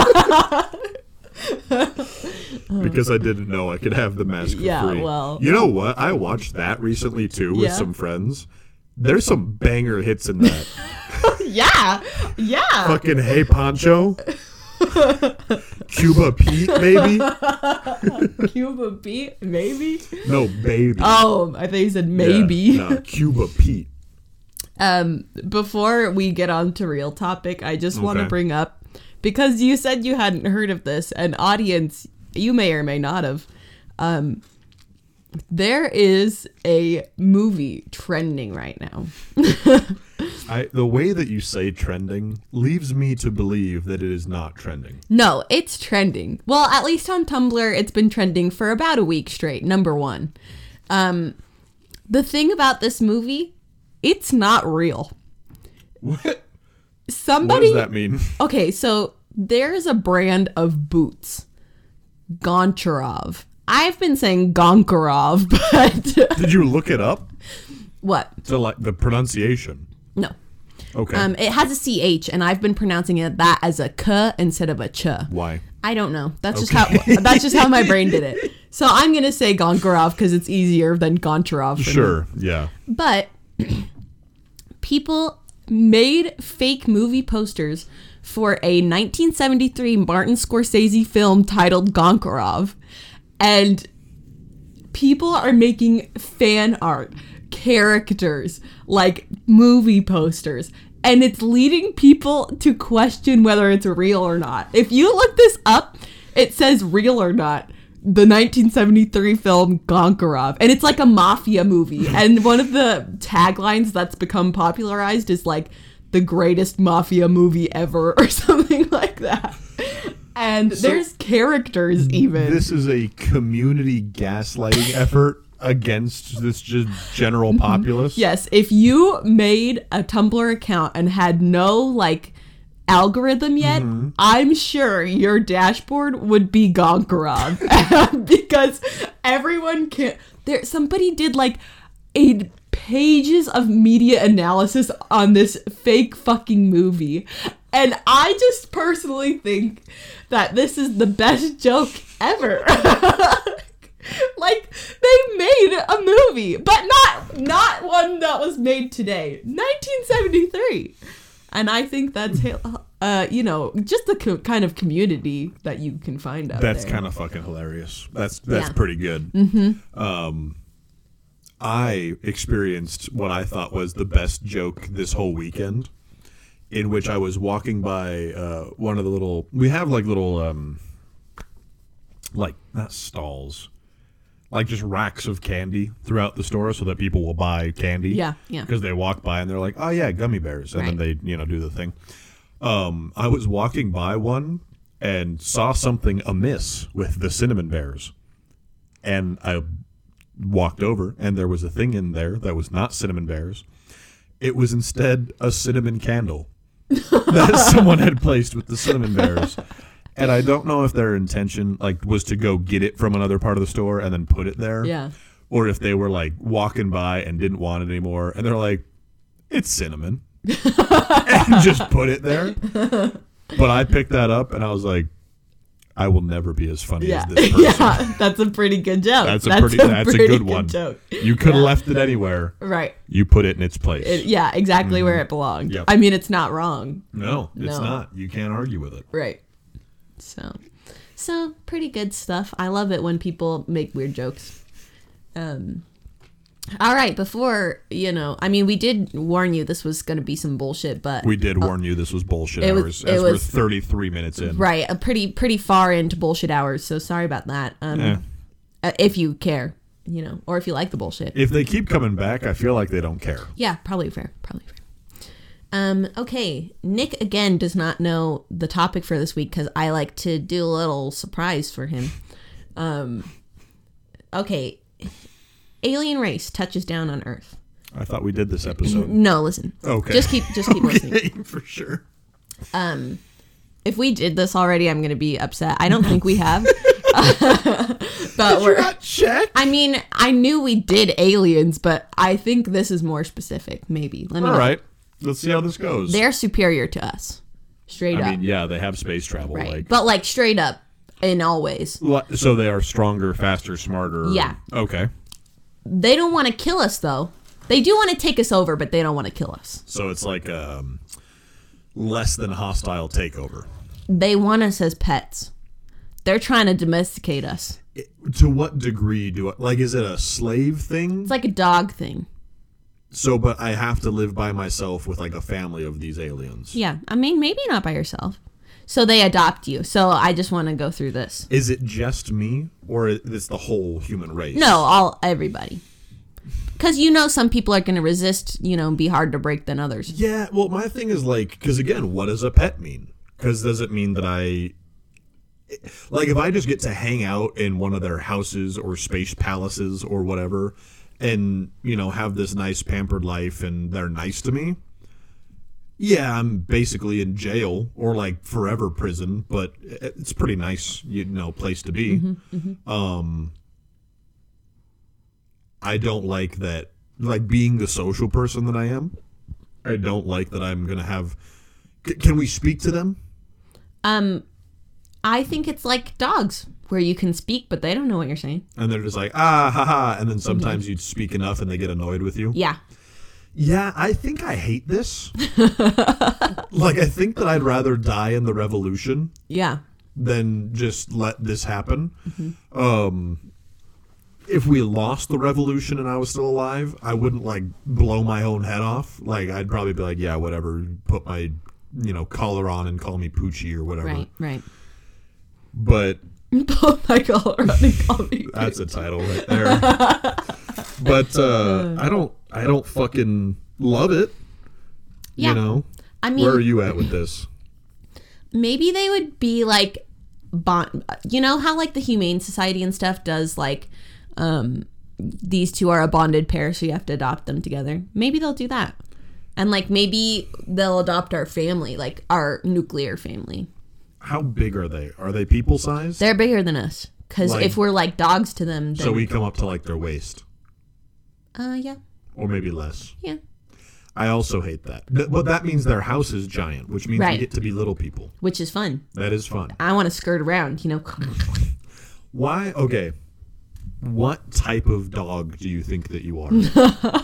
Speaker 3: Because I didn't know I could have the mask for
Speaker 2: Yeah,
Speaker 3: free.
Speaker 2: well-
Speaker 3: you know what? I watched that recently too with
Speaker 2: Yeah.
Speaker 3: some friends. There's some banger hits in that.
Speaker 2: yeah. Yeah.
Speaker 3: Fucking Hey Pachuco. Cuba Pete, maybe?
Speaker 2: Cuba Pete, maybe.
Speaker 3: No, baby.
Speaker 2: Oh, I think you said
Speaker 3: Yeah,
Speaker 2: maybe.
Speaker 3: no, Cuba Pete.
Speaker 2: Um, before we get on to real topic, I just want to bring up because you said you hadn't heard of this, and audience, you may or may not have. Um, there is a movie trending right now.
Speaker 3: I the way that you say trending leaves me to believe that it is not trending.
Speaker 2: No, it's trending. Well, at least on Tumblr, it's been trending for about a week straight. Number one. Um, the thing about this movie, it's not real.
Speaker 3: What? What
Speaker 2: Somebody.
Speaker 3: does that mean?
Speaker 2: Okay, so there's a brand of boots, Goncharov. I've been saying Gonkarov, but
Speaker 3: Did you look it up?
Speaker 2: what?
Speaker 3: So like the pronunciation.
Speaker 2: No.
Speaker 3: Okay.
Speaker 2: Um, it has a ch, and I've been pronouncing it that as a k instead of a ch.
Speaker 3: Why?
Speaker 2: I don't know. That's just how that's just how my brain did it. So I'm gonna say Gonkarov because it's easier than Goncharov. for me.
Speaker 3: Sure. Yeah.
Speaker 2: But people made fake movie posters for a 1973 Martin Scorsese film titled Goncharov. And people are making fan art, characters, like movie posters. And it's leading people to question whether it's real or not. If you look this up, it says real or not. The 1973 film Goncharov. And it's like a mafia movie. And one of the taglines that's become popularized is like the greatest mafia movie ever or something like that. And there's characters even.
Speaker 3: This is a community gaslighting effort against this just general populace.
Speaker 2: Yes, if you made a Tumblr account and had no like algorithm yet, mm-hmm. I'm sure your dashboard would be Goncharov because everyone can. There, somebody did like a pages of media analysis on this fake fucking movie, and I just personally think that this is the best joke ever. like they made a movie, but not not one that was made today. 1973. And I think that's uh you know, just the co- kind of community that you can find out
Speaker 3: That's kind of fucking hilarious. That's that's
Speaker 2: Yeah.
Speaker 3: pretty good. Mm-hmm. Um, I experienced what I thought was the best joke this whole weekend, in which I was walking by uh, one of the little. We have like little, um, like not stalls, like just racks of candy throughout the store, so that people will buy candy.
Speaker 2: Yeah, yeah.
Speaker 3: Because they walk by and they're like, "Oh yeah, gummy bears," and then they you know do the thing. Um, I was walking by one and saw something amiss with the cinnamon bears, and I walked over and there was a thing in there that was not cinnamon bears. It was instead a cinnamon candle that someone had placed with the cinnamon bears. And I don't know if their intention like was to go get it from another part of the store and then put it there.
Speaker 2: Yeah.
Speaker 3: Or if they were like walking by and didn't want it anymore and they're like, It's cinnamon. and just put it there. But I picked that up and I was like, I will never be as funny
Speaker 2: Yeah.
Speaker 3: as this person.
Speaker 2: yeah, that's a pretty good joke.
Speaker 3: That's a pretty that's a
Speaker 2: pretty
Speaker 3: good one.
Speaker 2: joke.
Speaker 3: You could have left it anywhere.
Speaker 2: Right.
Speaker 3: You put it in its place.
Speaker 2: It, yeah, exactly where it belonged.
Speaker 3: Mm-hmm. Yep.
Speaker 2: I mean, it's not wrong.
Speaker 3: no, it's not. You can't argue with it.
Speaker 2: Right. So, so pretty good stuff. I love it when people make weird jokes. Um. All right, before you know, I mean, we did warn you this was going to be some bullshit, but
Speaker 3: We did warn you this was bullshit
Speaker 2: It was-
Speaker 3: hours
Speaker 2: it
Speaker 3: as we're
Speaker 2: was-
Speaker 3: 33 minutes in.
Speaker 2: right, a pretty pretty far into bullshit hours. So sorry about that. Um,
Speaker 3: Eh.
Speaker 2: uh, if you care, you know, or if you like the bullshit.
Speaker 3: If they keep coming back, I feel like they don't care.
Speaker 2: Yeah, probably fair. Probably fair. Um, okay. Nick again does not know the topic for this week because I like to do a little surprise for him. Um, okay. Alien race touches down on Earth.
Speaker 3: I thought we did this episode.
Speaker 2: No, listen.
Speaker 3: Okay.
Speaker 2: Just keep just keep listening.
Speaker 3: For sure.
Speaker 2: Um, if we did this already, I'm gonna be upset. I don't think we have. but we're.
Speaker 3: Not check.
Speaker 2: I mean, I knew we did aliens, but I think this is more specific. Maybe. Let me
Speaker 3: All
Speaker 2: know.
Speaker 3: right. Let's see how this goes.
Speaker 2: They're superior to us. Straight up.
Speaker 3: I
Speaker 2: up.
Speaker 3: mean, yeah, they have space travel.
Speaker 2: right.
Speaker 3: Like,
Speaker 2: but like straight up in all ways.
Speaker 3: Li- so they are stronger, faster, smarter.
Speaker 2: Yeah.
Speaker 3: Okay.
Speaker 2: They don't want to kill us though. They do want to take us over, but they don't want to kill us.
Speaker 3: So it's like um, less than hostile takeover.
Speaker 2: They want us as pets. They're trying to domesticate us.
Speaker 3: It- to what degree do I like? Is it a slave thing?
Speaker 2: It's like a dog thing.
Speaker 3: So, but I have to live by myself with like a family of these aliens.
Speaker 2: Yeah. I mean, maybe not by yourself. So they adopt you. So I just want to go through this.
Speaker 3: Is it just me, or is this the whole human race?
Speaker 2: No, all everybody. Because you know some people are going to resist, you know, be hard to break than others.
Speaker 3: Yeah, well, my thing is like, because again, what does a pet mean? Because does it mean that I, like, if I just get to hang out in one of their houses or space palaces or whatever, and you know have this nice pampered life, and they're nice to me? Yeah, I'm basically in jail or like forever prison, but it's pretty nice, you know, place to be. Um, I don't like that, like being the social person that I am. I don't like that I'm gonna have. C- can we speak to them?
Speaker 2: Um, I think it's like dogs, where you can speak, but they don't know what you're saying.
Speaker 3: And they're just like ah ha ha, and then sometimes you speak enough and they get annoyed with you.
Speaker 2: Yeah.
Speaker 3: Yeah, I think I hate this. like I think that I'd rather die in the revolution
Speaker 2: Yeah.
Speaker 3: than just let this happen. Um, if we lost the revolution and I was still alive, I wouldn't like blow my own head off. Like I'd probably be like, yeah, whatever, put my you know collar on and call me Poochy or whatever.
Speaker 2: Right. Right.
Speaker 3: But
Speaker 2: Oh my god! Running call me.
Speaker 3: that's a title right there. but uh, I don't, I don't fucking love it.
Speaker 2: Yeah.
Speaker 3: You know,
Speaker 2: I mean,
Speaker 3: where are you at with this?
Speaker 2: maybe they would be like bond you know how like the humane society and stuff does like um these two are a bonded pair so you have to adopt them together maybe they'll do that and like maybe they'll adopt our family like our nuclear family
Speaker 3: How big are they? Are they people sized?
Speaker 2: they're bigger than us because
Speaker 3: Like-
Speaker 2: if we're like dogs to them then
Speaker 3: So we come up to like their waist,
Speaker 2: uh yeah
Speaker 3: or maybe less.
Speaker 2: yeah
Speaker 3: I also hate that. Th- But that means their house is giant, which means we
Speaker 2: Right.
Speaker 3: get to be little people.
Speaker 2: which is fun
Speaker 3: That is fun.
Speaker 2: i want to skirt around you know
Speaker 3: Why? Okay. What type of dog do you think that you are?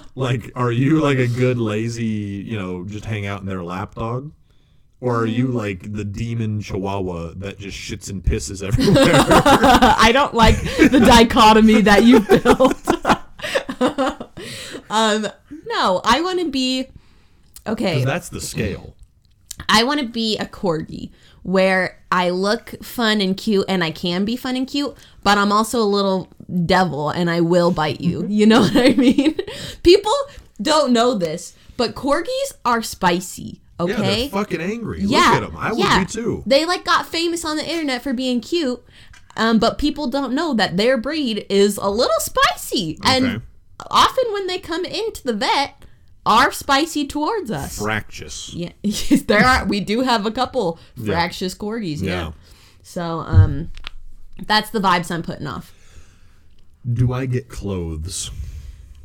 Speaker 3: like, are you like a good, lazy, you know, just hang out in their lap dog? Or are you like the demon chihuahua that just shits and pisses everywhere?
Speaker 2: I don't like the dichotomy that you built. um, no, I want to be okay.
Speaker 3: that's the scale.
Speaker 2: I want to be a corgi where I look fun and cute and I can be fun and cute, but I'm also a little devil and I will bite you. You know what I mean? People don't know this, but corgis are spicy.
Speaker 3: Yeah,
Speaker 2: Okay.
Speaker 3: they're fucking angry.
Speaker 2: Yeah,
Speaker 3: Look at them. I would
Speaker 2: yeah.
Speaker 3: be too.
Speaker 2: They like got famous on the internet for being cute, um, but people don't know that their breed is a little spicy,
Speaker 3: Okay.
Speaker 2: and often when they come into the vet, are spicy towards us.
Speaker 3: Fractious.
Speaker 2: yeah, there are. We do have a couple
Speaker 3: Yeah.
Speaker 2: fractious corgis. Yeah.
Speaker 3: Yeah.
Speaker 2: So, um, that's the vibes I'm putting off.
Speaker 3: Do I get clothes?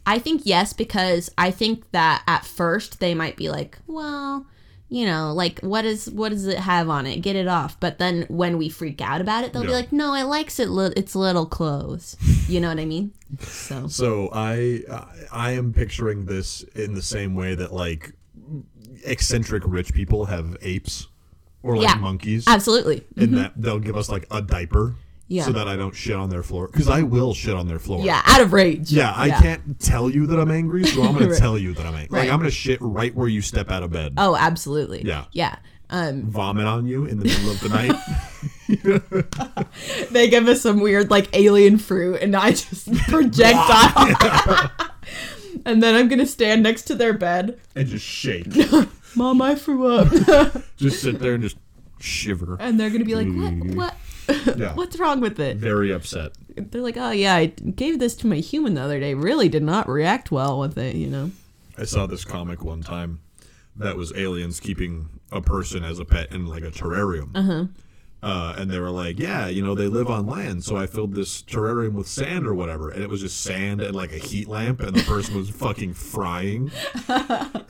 Speaker 2: I think yes because I think that at first they might be like, well, you know, like what is what does it have on it? Get it off. But then when we freak out about it, they'll be like, no, it likes it. Li- it's little clothes. You know what I mean? So
Speaker 3: So I I am picturing this in the same way that like eccentric rich people have apes or like
Speaker 2: Yeah.
Speaker 3: monkeys,
Speaker 2: absolutely.
Speaker 3: in mm-hmm. that they'll give us like a diaper,
Speaker 2: Yeah.
Speaker 3: so that I don't shit on their floor because I will shit on their floor.
Speaker 2: Yeah, out of rage.
Speaker 3: Yeah, I can't tell you that I'm angry, so I'm gonna
Speaker 2: Right.
Speaker 3: tell you that I'm angry.
Speaker 2: Right.
Speaker 3: Like I'm gonna shit right where you step out of bed,
Speaker 2: Oh, absolutely.
Speaker 3: Yeah.
Speaker 2: Yeah. Um,
Speaker 3: vomit on you in the middle of the night.
Speaker 2: they give us some weird like alien fruit, and I just projectile. and then I'm gonna stand next to their bed.
Speaker 3: and just shake.
Speaker 2: Mom, I threw up.
Speaker 3: just sit there and just shiver.
Speaker 2: and they're gonna be like, what? What?
Speaker 3: Yeah.
Speaker 2: What's wrong with it?
Speaker 3: Very upset.
Speaker 2: They're like, oh yeah, I gave this to my human the other day. Really did not react well with it, you know.
Speaker 3: I saw this comic one time that was aliens keeping a person as a pet in like a terrarium. Uh-huh. and they were like, yeah, you know, they live on land, so I filled this terrarium with sand or whatever, and it was just sand and like a heat lamp, and the person was fucking frying.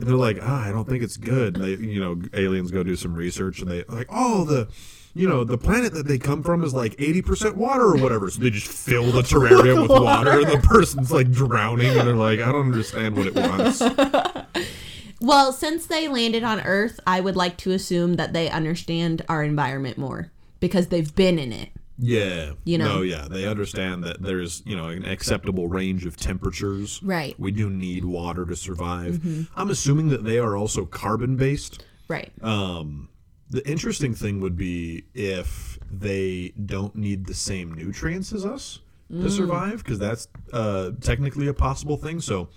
Speaker 3: And they're like, ah, I don't think it's good. And they, you know, aliens go do some research, and they like, oh, the. You know, the planet that they come from is like 80% water or whatever. So they just fill the terrarium with water, and the person's like drowning, and they're like, I don't understand what it wants.
Speaker 2: Well, since they landed on Earth, I would like to assume that they understand our environment more because they've been in it.
Speaker 3: Yeah.
Speaker 2: You know?
Speaker 3: No, yeah. They understand that there's, you know, an acceptable range of temperatures.
Speaker 2: Right. Mm-hmm.
Speaker 3: We do need water to survive. I'm assuming that they are also carbon based.
Speaker 2: Right.
Speaker 3: Um The interesting thing would be if they don't need the same nutrients as us to survive, because that's uh, technically a possible thing. So,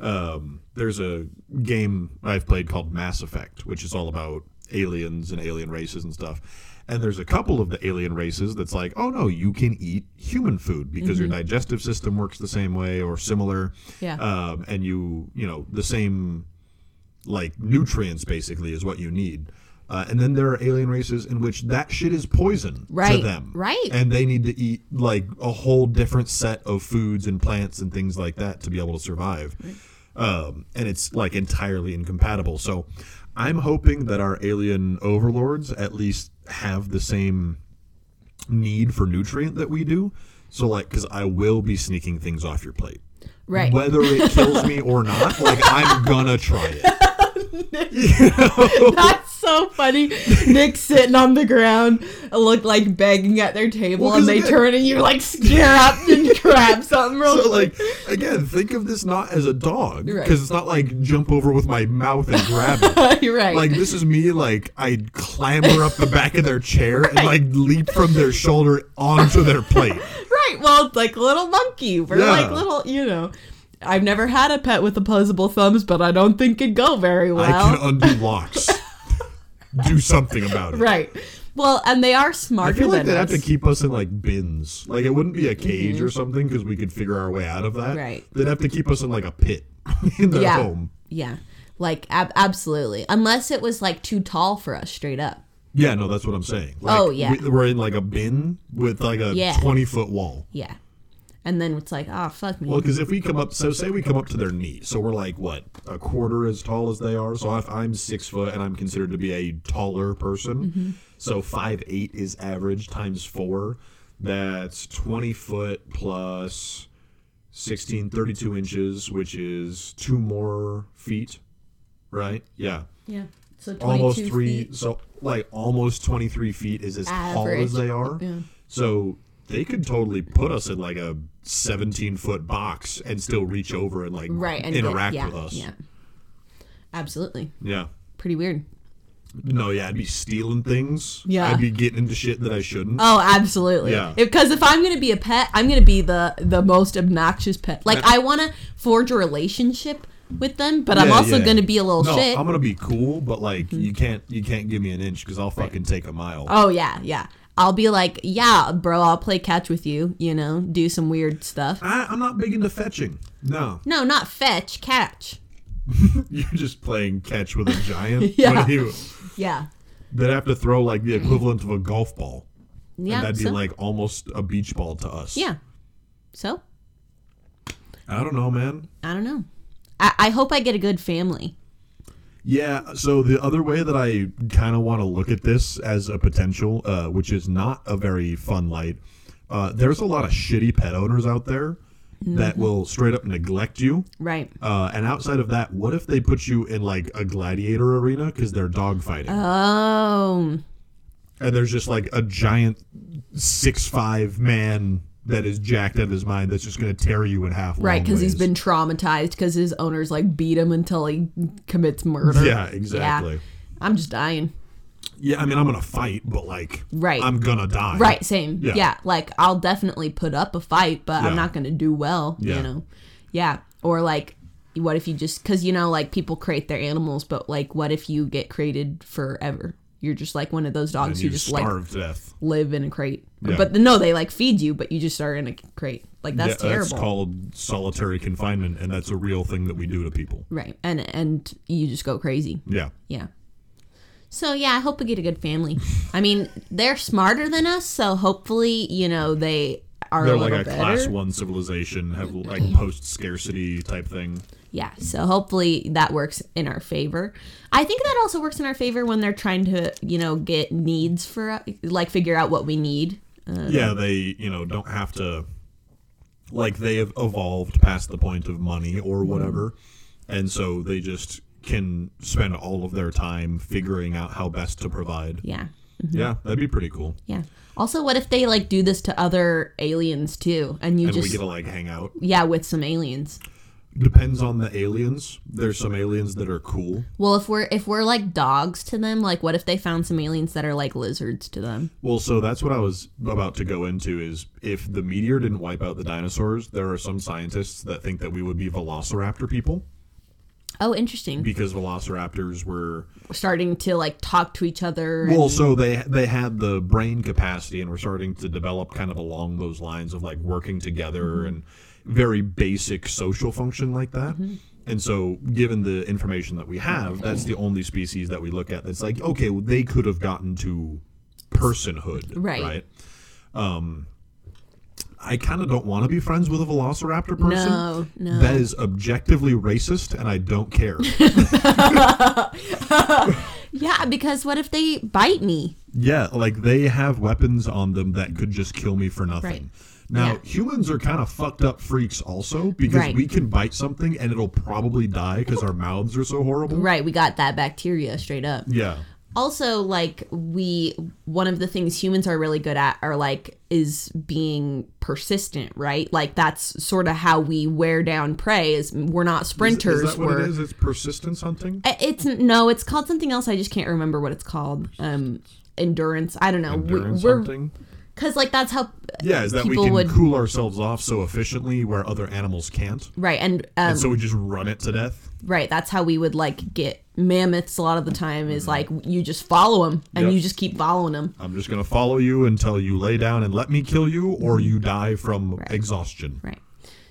Speaker 3: um, there's a game I've played called Mass Effect, which is all about aliens and alien races and stuff. And there's a couple of the alien races that's like, oh no, you can eat human food because your digestive system works the same way or similar.
Speaker 2: Yeah.
Speaker 3: Um, and you, you know, the same like nutrients basically is what you need. Uh, and then there are alien races in which that shit is poison
Speaker 2: Right,
Speaker 3: to them.
Speaker 2: right.
Speaker 3: And they need to eat like a whole different set of foods and plants and things like that to be able to survive. Um, and it's like entirely incompatible. So I'm hoping that our alien overlords at least have the same need for nutrient that we do. So like, because I will be sneaking things off your plate
Speaker 2: Right.
Speaker 3: whether it kills me or not, like I'm gonna try it.
Speaker 2: That's so funny. Nick's sitting on the ground, look like begging at their table,
Speaker 3: Well,
Speaker 2: and they
Speaker 3: again-
Speaker 2: turn and you like scare up and grab something real
Speaker 3: So
Speaker 2: quick.
Speaker 3: like again, think of this not as a dog because
Speaker 2: Right.
Speaker 3: it's not like jump over with my mouth and grab it.
Speaker 2: You're right.
Speaker 3: Like this is me like I'd clamber up the back of their chair and like leap from their shoulder onto their plate.
Speaker 2: right. Well, it's like a little monkey. We're
Speaker 3: Yeah.
Speaker 2: like little, you know. I've never had a pet with opposable thumbs, but I don't think it'd go very well.
Speaker 3: I can undo locks. Do something about it.
Speaker 2: right. Well, and they are
Speaker 3: I feel like they'd
Speaker 2: us.
Speaker 3: have to keep us in like bins. Like it wouldn't be a cage or something because we could figure our way out of that.
Speaker 2: Mm-hmm. Right.
Speaker 3: They'd have to keep us in like a pit in their
Speaker 2: yeah.
Speaker 3: home.
Speaker 2: Yeah. Like ab- absolutely. Unless it was like too tall for us straight up.
Speaker 3: Yeah, no, that's what I'm saying. Like,
Speaker 2: Oh, yeah.
Speaker 3: we, we're in like a bin with like a
Speaker 2: Yeah.
Speaker 3: 20 foot wall.
Speaker 2: Yeah. And then it's like, oh fuck me.
Speaker 3: Well, because if we come up, so say we come up to their knee, so we're like what a quarter as tall as they are. So if I'm six foot and I'm considered to be a taller person,
Speaker 2: Mm-hmm.
Speaker 3: so five eight is average times four. That's 20 foot plus 16, 32 inches, which is two more feet, right? Yeah.
Speaker 2: yeah. So
Speaker 3: almost three
Speaker 2: feet.
Speaker 3: so like almost 23 feet is as tall as they are
Speaker 2: Yeah.
Speaker 3: so they could totally put us in like a 17 foot box and still reach over and like
Speaker 2: Right. And get-
Speaker 3: interact
Speaker 2: yeah,
Speaker 3: with us
Speaker 2: Yeah. Absolutely.
Speaker 3: yeah
Speaker 2: Pretty weird.
Speaker 3: no yeah i'd be stealing things
Speaker 2: Yeah.
Speaker 3: i'd be getting into shit that i shouldn't
Speaker 2: Oh, absolutely.
Speaker 3: Yeah.
Speaker 2: Because if I'm gonna be a pet, I'm gonna be the the most obnoxious pet. Like I want to forge a relationship with them, but I'm also
Speaker 3: yeah.
Speaker 2: gonna be a little
Speaker 3: no
Speaker 2: shit.
Speaker 3: i'm gonna be cool but like mm-hmm. you can't you can't give me an inch because i'll fucking take a mile
Speaker 2: oh yeah, yeah. I'll be like, yeah, bro, I'll play catch with you. You know, do some weird stuff.
Speaker 3: I, i'm not big into fetching no
Speaker 2: No, not fetch, catch.
Speaker 3: you're just playing catch with a giant
Speaker 2: Yeah.
Speaker 3: You
Speaker 2: Yeah.
Speaker 3: they'd have to throw like the equivalent of a golf ball
Speaker 2: Yeah.
Speaker 3: and that'd be
Speaker 2: so-
Speaker 3: like almost a beach ball to us.
Speaker 2: yeah. So
Speaker 3: I don't know, man.
Speaker 2: I don't know. I, I hope I get a good family.
Speaker 3: Yeah. So the other way that I kind of want to look at this as a potential, uh, which is not a very fun light, uh, there's a lot of shitty pet owners out there that will straight up neglect you.
Speaker 2: Right.
Speaker 3: Uh, and outside of that, what if they put you in like a gladiator arena because they're dog fighting,
Speaker 2: Oh.
Speaker 3: and there's just like a giant six five man that is jacked out of his mind that's just going to tear you in half.
Speaker 2: Right, because he's been traumatized because his owners like beat him until he commits murder.
Speaker 3: Yeah, exactly.
Speaker 2: I'm just dying.
Speaker 3: Yeah, I mean, I'm gonna fight, but like,
Speaker 2: Right.
Speaker 3: I'm gonna die.
Speaker 2: Right, same.
Speaker 3: Yeah.
Speaker 2: Yeah. like I'll definitely put up a fight, but
Speaker 3: Yeah.
Speaker 2: I'm not going to do well,
Speaker 3: Yeah.
Speaker 2: you know. Yeah, or like what if you just cuz you know like people create their animals, but like what if you get created forever? You're just like one of those dogs who just like
Speaker 3: starve to death.
Speaker 2: live in a crate.
Speaker 3: Yeah.
Speaker 2: But no, they like feed you, but you just are in a crate. Like that's
Speaker 3: yeah,
Speaker 2: terrible.
Speaker 3: That's called solitary confinement, and that's a real thing that we do to people.
Speaker 2: right. And and you just go crazy.
Speaker 3: Yeah.
Speaker 2: Yeah. So yeah, I hope we get a good family. I mean, they're smarter than us, so hopefully, you know, they are
Speaker 3: They're
Speaker 2: a
Speaker 3: like a
Speaker 2: better.
Speaker 3: class one civilization, have like post scarcity type thing.
Speaker 2: Yeah, so hopefully that works in our favor. I think that also works in our favor when they're trying to, you know, get needs for like figure out what we need. Uh,
Speaker 3: Yeah, they you know don't have to like they have evolved past the point of money or whatever, and so they just can spend all of their time figuring out how best to provide.
Speaker 2: yeah.
Speaker 3: Yeah, that'd be pretty cool.
Speaker 2: Yeah. Also, what if they like do this to other aliens too, and you
Speaker 3: And
Speaker 2: just
Speaker 3: we get to like hang out.
Speaker 2: yeah with some aliens?
Speaker 3: Depends on the aliens. There's some aliens that are cool.
Speaker 2: Well, if we're if we're like dogs to them, like what if they found some aliens that are like lizards to them?
Speaker 3: Well, so that's what I was about to go into is if the meteor didn't wipe out the dinosaurs, there are some scientists that think that we would be velociraptor people
Speaker 2: Oh, interesting.
Speaker 3: because velociraptors were
Speaker 2: We're starting to like talk to each other.
Speaker 3: well,
Speaker 2: and-
Speaker 3: so they they had the brain capacity and were starting to develop kind of along those lines of like working together mm-hmm. and very basic social function like that. And so, given the information that we have, that's the only species that we look at that's like, okay, well, they could have gotten to personhood,
Speaker 2: Right.
Speaker 3: Right. Um, I kind of don't want to be friends with a velociraptor person.
Speaker 2: No, no.
Speaker 3: That is objectively racist, and I don't care.
Speaker 2: yeah, because what if they bite me?
Speaker 3: Yeah, like they have weapons on them that could just kill me for nothing.
Speaker 2: Right.
Speaker 3: Now,
Speaker 2: Yeah.
Speaker 3: humans are kind of fucked up freaks also because
Speaker 2: Right.
Speaker 3: we can bite something and it'll probably die because our mouths are so horrible.
Speaker 2: Right, we got that bacteria straight up.
Speaker 3: Yeah.
Speaker 2: Also, like we one of the things humans are really good at are like is being persistent, right? Like that's sort of how we wear down prey is we're not sprinters,
Speaker 3: is that what
Speaker 2: we're
Speaker 3: it is? It's persistence hunting?
Speaker 2: It's no, it's called something else. I just can't remember what it's called. Um, endurance. I don't know.
Speaker 3: Endurance
Speaker 2: we,
Speaker 3: hunting?
Speaker 2: Because like that's how.
Speaker 3: Yeah, is that we can
Speaker 2: would-
Speaker 3: cool ourselves off so efficiently where other animals can't?
Speaker 2: Right, and um,
Speaker 3: And so we just run it to death?
Speaker 2: right, that's how we would like get mammoths. A lot of the time is like you just follow them and
Speaker 3: Yep.
Speaker 2: you just keep following them.
Speaker 3: I'm just going to follow you until you lay down and let me kill you or you die from exhaustion.
Speaker 2: Right.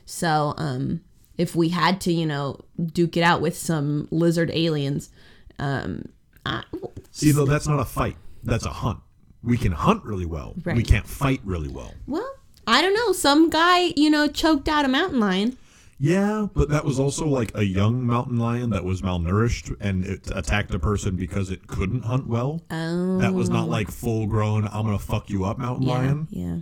Speaker 2: So, um, if we had to, you know, duke it out with some lizard aliens, um, I,
Speaker 3: See, though, that's not a fight. That's a hunt. We can hunt really well. We can't fight really well.
Speaker 2: well, I don't know. Some guy, you know, choked out a mountain lion.
Speaker 3: Yeah, but that was also like a young mountain lion that was malnourished and it attacked a person because it couldn't hunt well.
Speaker 2: Oh,
Speaker 3: That was not oh. like full grown, I'm going to fuck you up mountain
Speaker 2: yeah,
Speaker 3: lion.
Speaker 2: yeah.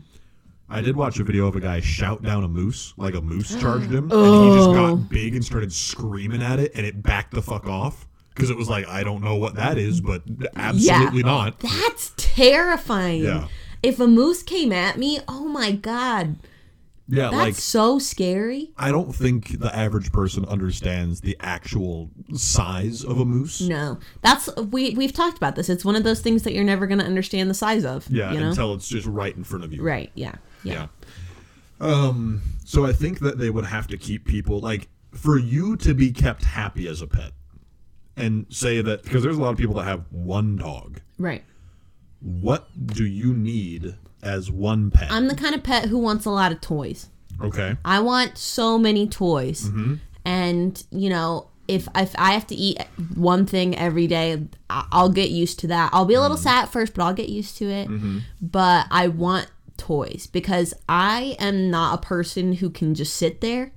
Speaker 3: I did watch a video of a guy shout down a moose, like a moose charged him, and he just
Speaker 2: Oh.
Speaker 3: got big and started screaming at it, and it backed the fuck off because it was like, I don't know what that is, but absolutely not.
Speaker 2: That's terrifying.
Speaker 3: Yeah.
Speaker 2: If a moose came at me, oh my god,
Speaker 3: Yeah,
Speaker 2: that's
Speaker 3: like
Speaker 2: so scary.
Speaker 3: I don't think the average person understands the actual size of a moose.
Speaker 2: No, that's we we've talked about this. It's one of those things that you're never going to understand the size of.
Speaker 3: Yeah,
Speaker 2: you know.
Speaker 3: until it's just right in front of you.
Speaker 2: right. Yeah. Yeah.
Speaker 3: Yeah. Um. So I think that they would have to keep people like for you to be kept happy as a pet, and say that because there's a lot of people that have one dog.
Speaker 2: Right.
Speaker 3: What do you need as one pet?
Speaker 2: I'm the kind of pet who wants a lot of toys.
Speaker 3: okay.
Speaker 2: I want so many toys.
Speaker 3: Mm-hmm.
Speaker 2: And, you know, if, if I have to eat one thing every day, I'll get used to that. I'll be a little
Speaker 3: Mm-hmm.
Speaker 2: sad at first, but I'll get used to it. But I want toys because I am not a person who can just sit there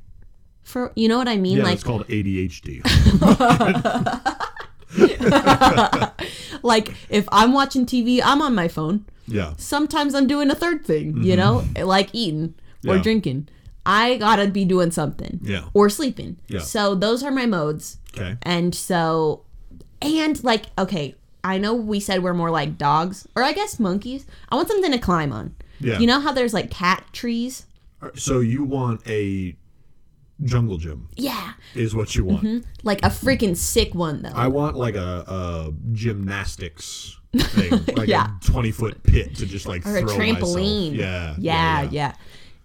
Speaker 2: for, you know what I mean?
Speaker 3: Yeah,
Speaker 2: like,
Speaker 3: it's called ADHD.
Speaker 2: like if I'm watching TV, I'm on my phone.
Speaker 3: yeah.
Speaker 2: Sometimes I'm doing a third thing, you mm-hmm. know, like eating or
Speaker 3: Yeah.
Speaker 2: drinking. I gotta be doing something.
Speaker 3: Yeah.
Speaker 2: Or sleeping.
Speaker 3: Yeah.
Speaker 2: So those are my modes.
Speaker 3: Okay.
Speaker 2: And so, and like, okay, I know we said we're more like dogs, or I guess monkeys. I want something to climb on.
Speaker 3: Yeah.
Speaker 2: You know how there's like cat trees?
Speaker 3: Uh, so you want a jungle gym
Speaker 2: Yeah.
Speaker 3: is what you want.
Speaker 2: Like a freaking sick one, though.
Speaker 3: I want like a, a gymnastics thing, like
Speaker 2: Yeah.
Speaker 3: a twenty foot pit to just like
Speaker 2: or a trampoline.
Speaker 3: Myself. Yeah,
Speaker 2: Yeah, yeah.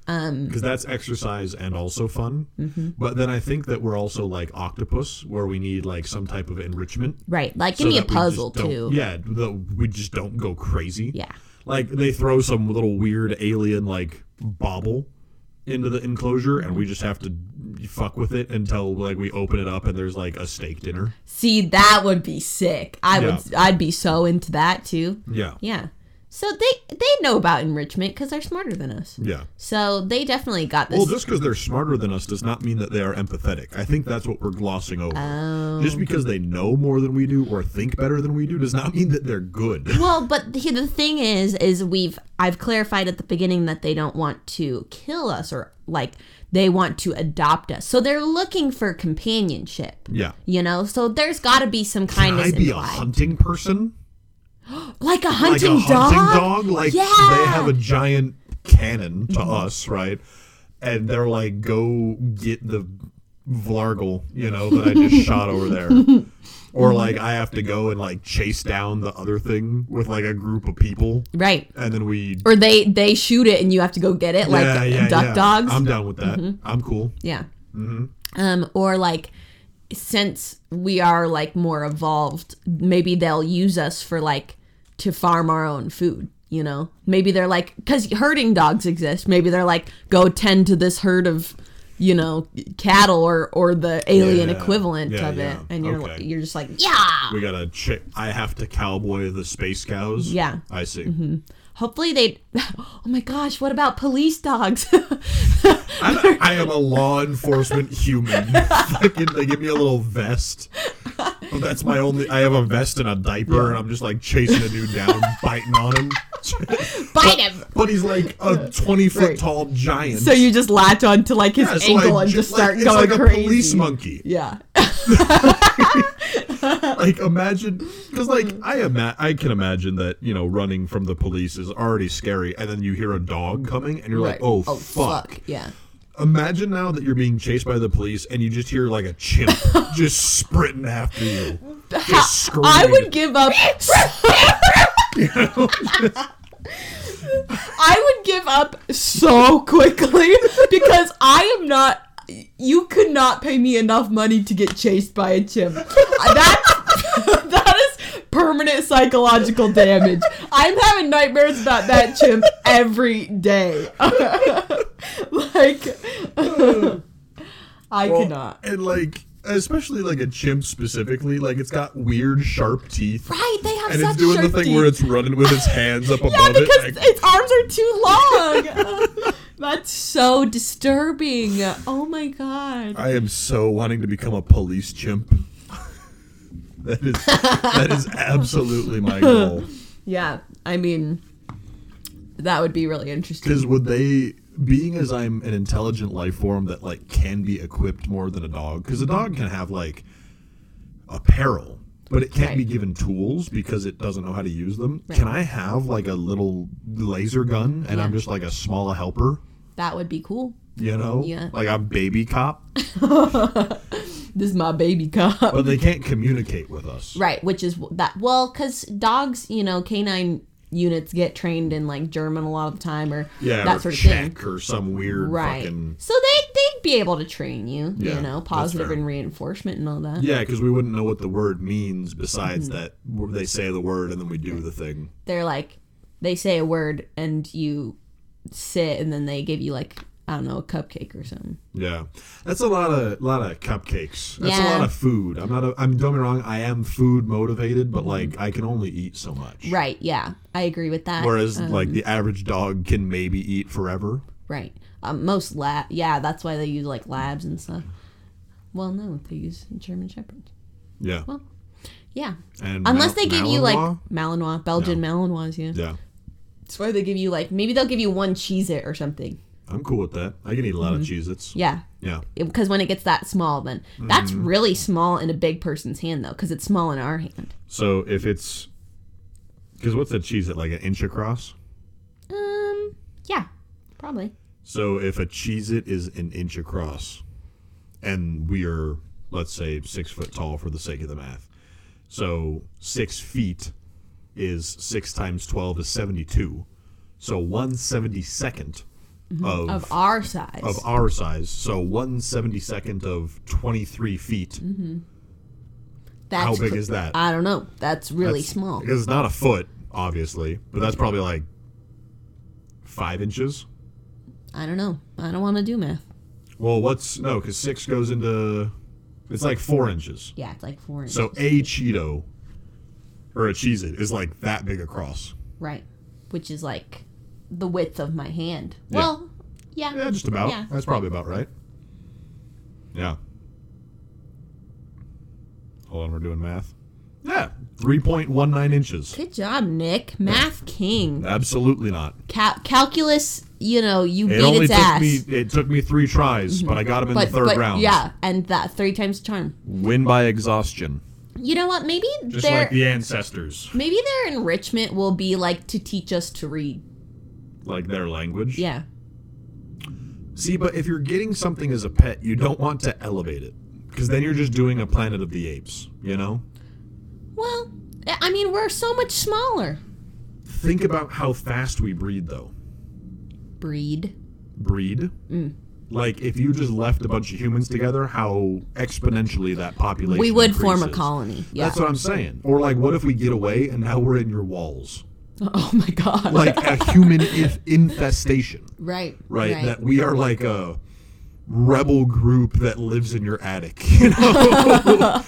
Speaker 3: Because that's exercise and also fun.
Speaker 2: Mm-hmm.
Speaker 3: But then I think that we're also like octopus, where we need like some type of enrichment.
Speaker 2: Right. Like,
Speaker 3: so
Speaker 2: give me a
Speaker 3: that we just
Speaker 2: puzzle, too.
Speaker 3: Yeah, the, we just don't go crazy.
Speaker 2: Yeah.
Speaker 3: Like they throw some little weird alien like bauble into the enclosure, and we just have to fuck with it until like we open it up and there's like a steak dinner.
Speaker 2: See, that would be sick. I
Speaker 3: Yeah.
Speaker 2: would, I'd be so into that, too.
Speaker 3: Yeah.
Speaker 2: Yeah. So they they know about enrichment because they're smarter than us.
Speaker 3: Yeah.
Speaker 2: So they definitely got this.
Speaker 3: Well, just because they're smarter than us does not mean that they are empathetic. I think that's what we're glossing over.
Speaker 2: Oh.
Speaker 3: Just because they know more than we do or think better than we do does not mean that they're good.
Speaker 2: well, but the, the thing is, is we've I've clarified at the beginning that they don't want to kill us or like they want to adopt us. So they're looking for companionship.
Speaker 3: yeah.
Speaker 2: You know, so there's got to be some
Speaker 3: Can
Speaker 2: kindness
Speaker 3: I be a hunting person?
Speaker 2: like a
Speaker 3: Like
Speaker 2: hunting
Speaker 3: a
Speaker 2: dog.
Speaker 3: hunting dog? Like
Speaker 2: Yeah. Mm-hmm.
Speaker 3: they have a giant cannon to us, right? And they're like, go get the Vlargle, you know, that I just shot over there. Or like I have to go and like chase down the other thing with like a group of people,
Speaker 2: Right.
Speaker 3: and then we
Speaker 2: Or they they shoot it and you have to go get it like duck dogs.
Speaker 3: I'm down with that. I'm cool.
Speaker 2: Yeah. Um, or like, since we are like more evolved, maybe they'll use us for like to farm our own food. You know, maybe they're like because herding dogs exist. Maybe they're like go tend to this herd of, you know, cattle or or the alien
Speaker 3: Yeah.
Speaker 2: equivalent
Speaker 3: Yeah,
Speaker 2: of it, and you're
Speaker 3: Okay.
Speaker 2: you're just like yeah.
Speaker 3: We gotta. Ch- I have to cowboy the space cows.
Speaker 2: Yeah. Mm-hmm.
Speaker 3: I see.
Speaker 2: Hopefully they. Oh my gosh! What about police dogs?
Speaker 3: I, I am a law enforcement human. Fucking, they give me a little vest. That's my only. I have a vest and a diaper, and I'm just like chasing a dude down, biting on him.
Speaker 2: Bite him.
Speaker 3: But he's like a 20 foot
Speaker 2: Right.
Speaker 3: tall giant.
Speaker 2: So you just latch onto like his
Speaker 3: Yeah, so
Speaker 2: ankle
Speaker 3: I
Speaker 2: and
Speaker 3: ju-
Speaker 2: just
Speaker 3: like,
Speaker 2: start
Speaker 3: it's
Speaker 2: going
Speaker 3: like a
Speaker 2: crazy.
Speaker 3: police monkey.
Speaker 2: Yeah.
Speaker 3: like imagine because like mm-hmm. I ima- I can imagine that you know running from the police is already scary, and then you hear a dog coming, and you're like, oh, oh, fuck.
Speaker 2: Yeah.
Speaker 3: Imagine now that you're being chased by the police, and you just hear like a chimp just sprinting after you, just screaming.
Speaker 2: I would give up. I would give up so quickly because I am not. You could not pay me enough money to get chased by a chimp. That permanent psychological damage. I'm having nightmares about that chimp every day. like I
Speaker 3: Well,
Speaker 2: cannot.
Speaker 3: and like especially like a chimp specifically, like it's got weird sharp teeth.
Speaker 2: Right, they have
Speaker 3: And
Speaker 2: such
Speaker 3: it's doing the thing
Speaker 2: teeth.
Speaker 3: where it's running with its hands up
Speaker 2: Yeah,
Speaker 3: above
Speaker 2: because
Speaker 3: it. Like,
Speaker 2: its arms are too long. That's so disturbing. Oh my god.
Speaker 3: I am so wanting to become a police chimp. That is that is absolutely my goal.
Speaker 2: Yeah, I mean, that would be really interesting.
Speaker 3: Because would they, being as I'm an intelligent life form that like can be equipped more than a dog? Because a dog can have like apparel, but it can't be given tools because it doesn't know how to use them.
Speaker 2: Right.
Speaker 3: Can I have like a little laser gun and I'm just like a small helper?
Speaker 2: That would be cool.
Speaker 3: You know,
Speaker 2: Yeah.
Speaker 3: like I'm baby cop,
Speaker 2: This is my baby cop.
Speaker 3: but they can't communicate with us.
Speaker 2: Right, which is that. Well, because dogs, you know, canine units get trained in like German a lot of the time or
Speaker 3: Yeah,
Speaker 2: that
Speaker 3: or
Speaker 2: sort of thing.
Speaker 3: Or some weird
Speaker 2: Right.
Speaker 3: fucking.
Speaker 2: So they they'd be able to train you,
Speaker 3: Yeah,
Speaker 2: you know, positive and reinforcement and all that.
Speaker 3: Yeah, because we wouldn't know what the word means
Speaker 2: Mm-hmm.
Speaker 3: besides that w- they say the word and then we do the thing.
Speaker 2: They're like they say a word and you sit and then they give you like I don't know a cupcake or something.
Speaker 3: Yeah, that's a lot of lot of cupcakes. That's a lot of food. I'm not. A, I'm don't get me wrong. I am food motivated, but like I can only eat so much.
Speaker 2: Right. Yeah, I agree with that.
Speaker 3: Whereas
Speaker 2: Um,
Speaker 3: like the average dog can maybe eat forever.
Speaker 2: right, um, most lab. Yeah, that's why they use like labs and stuff. Well, no, they use German shepherds.
Speaker 3: Yeah.
Speaker 2: Well, Yeah,
Speaker 3: And
Speaker 2: unless
Speaker 3: Mal-
Speaker 2: they give you like
Speaker 3: Malinois?
Speaker 2: Malinois, Belgian Malinois. Yeah,
Speaker 3: Yeah,
Speaker 2: that's why they give you like maybe they'll give you one Cheez It or something.
Speaker 3: I'm cool with that. I can eat a lot mm-hmm. of
Speaker 2: Cheez
Speaker 3: Its.
Speaker 2: Yeah.
Speaker 3: Yeah.
Speaker 2: Because when it gets that small, then that's
Speaker 3: mm-hmm.
Speaker 2: really small in a big person's hand, though, because it's small in our hand.
Speaker 3: So if it's. Because what's a Cheez It? Like an inch across?
Speaker 2: Um, yeah, probably.
Speaker 3: So if a Cheez It is an inch across, and we are, let's say, six foot tall for the sake of the math. So six feet is six times 12 is 72. So 172nd mm-hmm. of,
Speaker 2: of our size.
Speaker 3: Of our size. So one seventy second of twenty three feet. Mm-hmm.
Speaker 2: That's
Speaker 3: How big
Speaker 2: cr-
Speaker 3: is that?
Speaker 2: I don't know. That's really
Speaker 3: that's,
Speaker 2: small.
Speaker 3: Because it's not a foot, obviously, but that's probably like five inches.
Speaker 2: I don't know. I don't want to do math.
Speaker 3: Well, what's no? Because six goes into it's like four inches.
Speaker 2: Yeah, it's like four inches.
Speaker 3: So a Cheeto or a Cheez It is like that big across.
Speaker 2: Right, which is like the width of my hand.
Speaker 3: Yeah.
Speaker 2: Well, yeah.
Speaker 3: Yeah, just about.
Speaker 2: Yeah.
Speaker 3: That's probably about right. Yeah. Hold on, we're doing math. Yeah, three point one nine inches.
Speaker 2: Good job, Nick. Math king.
Speaker 3: Absolutely not.
Speaker 2: Cal- calculus, you know, you
Speaker 3: It
Speaker 2: beat
Speaker 3: only
Speaker 2: its
Speaker 3: took
Speaker 2: ass.
Speaker 3: me. It took me three tries, mm-hmm. but I got him in
Speaker 2: but,
Speaker 3: the third
Speaker 2: but
Speaker 3: round.
Speaker 2: yeah, and that three times charm.
Speaker 3: Win by exhaustion,
Speaker 2: You know what? Maybe
Speaker 3: just
Speaker 2: their
Speaker 3: like the ancestors,
Speaker 2: maybe their enrichment will be like to teach us to read.
Speaker 3: Like their language.
Speaker 2: Yeah.
Speaker 3: See, but if you're getting something as a pet, you don't want to elevate it because then you're just doing a Planet of the Apes. You know.
Speaker 2: Well, I mean, we're so much smaller.
Speaker 3: Think about how fast we breed, though.
Speaker 2: Breed.
Speaker 3: Breed.
Speaker 2: Mm.
Speaker 3: Like if you just left a bunch of humans together, how exponentially that population.
Speaker 2: We would form a colony. Yeah.
Speaker 3: That's what I'm saying. Or like, what if we get away and now we're in your walls,
Speaker 2: oh my god.
Speaker 3: like a human if infestation,
Speaker 2: right.
Speaker 3: right? That we are like a rebel group that lives in your attic. You know?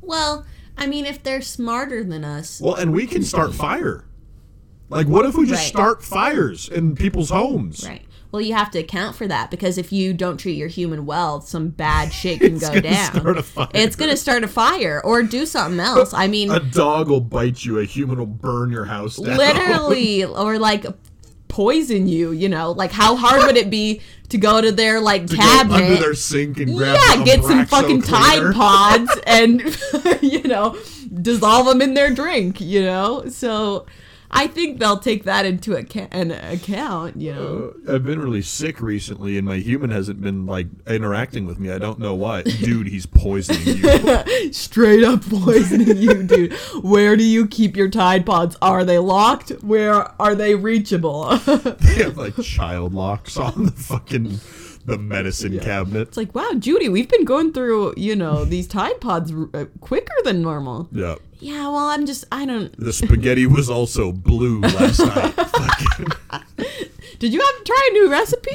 Speaker 2: Well, I mean, if they're smarter than us,
Speaker 3: well, and we can start fire. Like, what if we just
Speaker 2: Right.
Speaker 3: start fires in people's homes?
Speaker 2: right? Well, you have to account for that because if you don't treat your human well, some bad shit can go down.
Speaker 3: start a fire.
Speaker 2: It's gonna start a fire or do something else. I mean,
Speaker 3: A dog will bite you. A human will burn your house down.
Speaker 2: literally, or like poison you. You know, like how hard would it be to go to their like
Speaker 3: To
Speaker 2: cabinet?
Speaker 3: under their sink and grab
Speaker 2: yeah, get some fucking
Speaker 3: cleaner.
Speaker 2: Tide Pods and you know dissolve them in their drink. You know, so I think they'll take that into account. Account, you know.
Speaker 3: Uh, I've been really sick recently, and my human hasn't been like interacting with me. I don't know why, dude. He's poisoning you.
Speaker 2: Straight up poisoning you, dude. Where do you keep your Tide Pods? Are they locked? Where are they reachable?
Speaker 3: they have like child locks on the fucking the medicine cabinet.
Speaker 2: It's like, wow, Judy, we've been going through, you know, these Tide Pods uh, quicker than normal.
Speaker 3: Yeah.
Speaker 2: Yeah, well, I'm just, I don't.
Speaker 3: The spaghetti was also blue last night.
Speaker 2: Did you have to try a new recipe?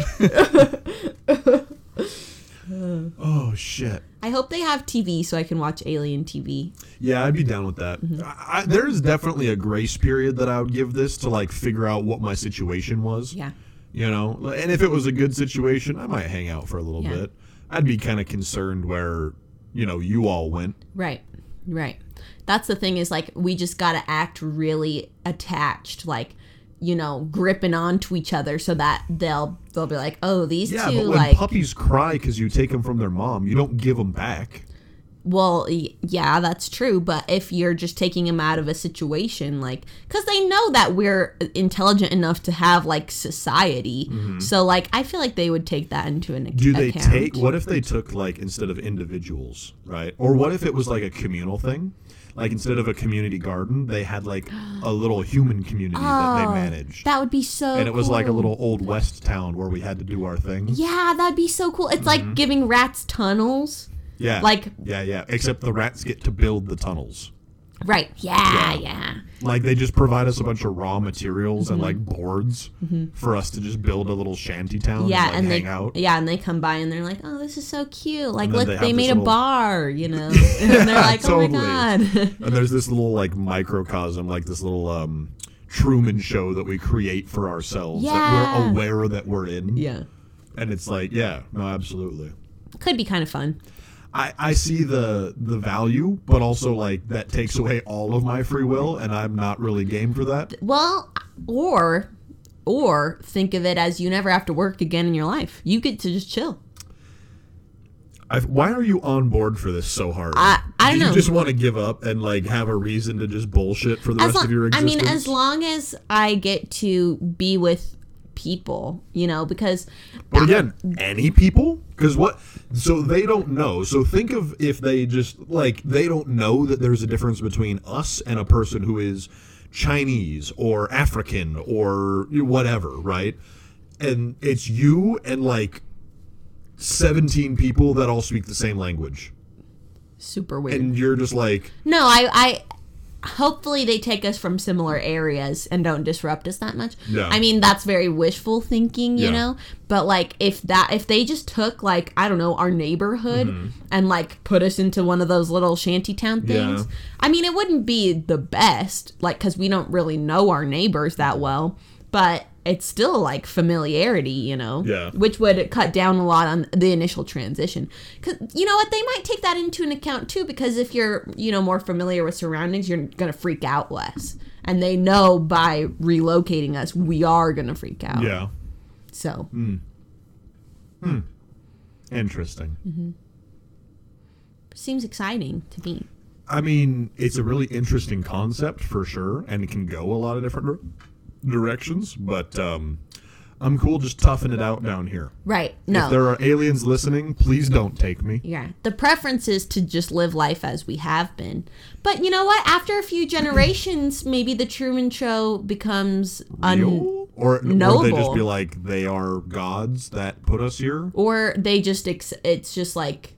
Speaker 3: oh shit.
Speaker 2: I hope they have TV so I can watch Alien TV.
Speaker 3: Yeah, I'd be down with that. I, I, there's definitely a grace period that I would give this to like figure out what my situation was.
Speaker 2: Yeah.
Speaker 3: You know, and if it was a good situation, I might hang out for a little
Speaker 2: Yeah.
Speaker 3: bit. I'd be kind of concerned where, you know, you all went.
Speaker 2: Right. Right. That's the thing is like we just got to act really attached like you know, gripping onto each other so that they'll they'll be like, "Oh, these
Speaker 3: Yeah,
Speaker 2: two like
Speaker 3: puppies cry because you take them from their mom, you don't give them back.
Speaker 2: Well, yeah, that's true. But if you're just taking them out of a situation, like, because they know that we're intelligent enough to have like society, so like I feel like they would take that into an
Speaker 3: Mm-hmm. Do they
Speaker 2: account.
Speaker 3: take? What if they took like instead of individuals, right? Or what if it was like a communal thing? Like instead of a community garden, they had like a little human community that
Speaker 2: Oh,
Speaker 3: they managed,
Speaker 2: That would be so.
Speaker 3: and it was like a little old west town where we had to do our thing.
Speaker 2: Yeah, that'd be so cool. It's like giving rats tunnels.
Speaker 3: Yeah,
Speaker 2: Like-
Speaker 3: yeah, yeah. Except the rats get to build the tunnels.
Speaker 2: Right. Yeah. Yeah.
Speaker 3: Like they just provide us a bunch of raw materials and like boards for us to just build a little shanty town.
Speaker 2: Yeah,
Speaker 3: and,
Speaker 2: and
Speaker 3: hang
Speaker 2: they
Speaker 3: out.
Speaker 2: yeah, and they come by and they're like, "Oh, this is so cute! Like,
Speaker 3: And then
Speaker 2: look,
Speaker 3: they
Speaker 2: they,
Speaker 3: have
Speaker 2: made
Speaker 3: this
Speaker 2: a
Speaker 3: little-
Speaker 2: bar, you know." And they're like, "Oh
Speaker 3: Totally.
Speaker 2: my god!"
Speaker 3: And there's this little like microcosm, like this little um Truman show that we create for ourselves that
Speaker 2: Yeah.
Speaker 3: we're aware that we're in.
Speaker 2: yeah,
Speaker 3: And it's like, yeah, no, absolutely.
Speaker 2: could be kind of fun.
Speaker 3: I, I see the the value, but also like that takes away all of my free will, and I'm not really game for that.
Speaker 2: Well, or or think of it as you never have to work again in your life. You get to just chill.
Speaker 3: i why are you on board for this so hard?
Speaker 2: I- I
Speaker 3: Do
Speaker 2: don't
Speaker 3: you
Speaker 2: know.
Speaker 3: just want to give up and like have a reason to just bullshit for the
Speaker 2: As
Speaker 3: rest
Speaker 2: long,
Speaker 3: of your
Speaker 2: I mean, as long as I get to be with people, you know, because
Speaker 3: But again, any people? Because what? So they don't know. So think of if they just like they don't know that there's a difference between us and a person who is Chinese or African or whatever, right? And it's you and like 17 people that all speak the same language.
Speaker 2: super weird.
Speaker 3: And you're just like,
Speaker 2: No, I, I hopefully they take us from similar areas and don't disrupt us that much.
Speaker 3: Yeah.
Speaker 2: I mean, that's very wishful thinking, you
Speaker 3: Yeah.
Speaker 2: know. But like, if that, if they just took like I don't know our neighborhood
Speaker 3: Mm-hmm.
Speaker 2: and like put us into one of those little shantytown things,
Speaker 3: Yeah.
Speaker 2: I mean, it wouldn't be the best, like because we don't really know our neighbors that well, but. It's still like familiarity, you know,
Speaker 3: Yeah.
Speaker 2: which would cut down a lot on the initial transition. Cause you know what, they might take that into an account too, because if you're, you know, more familiar with surroundings, you're gonna freak out less. And they know by relocating us, we are gonna freak out.
Speaker 3: yeah,
Speaker 2: So Hmm.
Speaker 3: interesting.
Speaker 2: seems exciting to me.
Speaker 3: I mean, it's a really interesting concept for sure, and it can go a lot of different dir- directions. But um, I'm cool just toughing it out down here.
Speaker 2: Right. No.
Speaker 3: If there are aliens listening, please don't take me.
Speaker 2: Yeah. The preference is to just live life as we have been. But you know what? After a few generations, maybe the Truman Show becomes un-
Speaker 3: Real? Or, or they just be like, they are gods that put us here?
Speaker 2: or they just ex- it's just like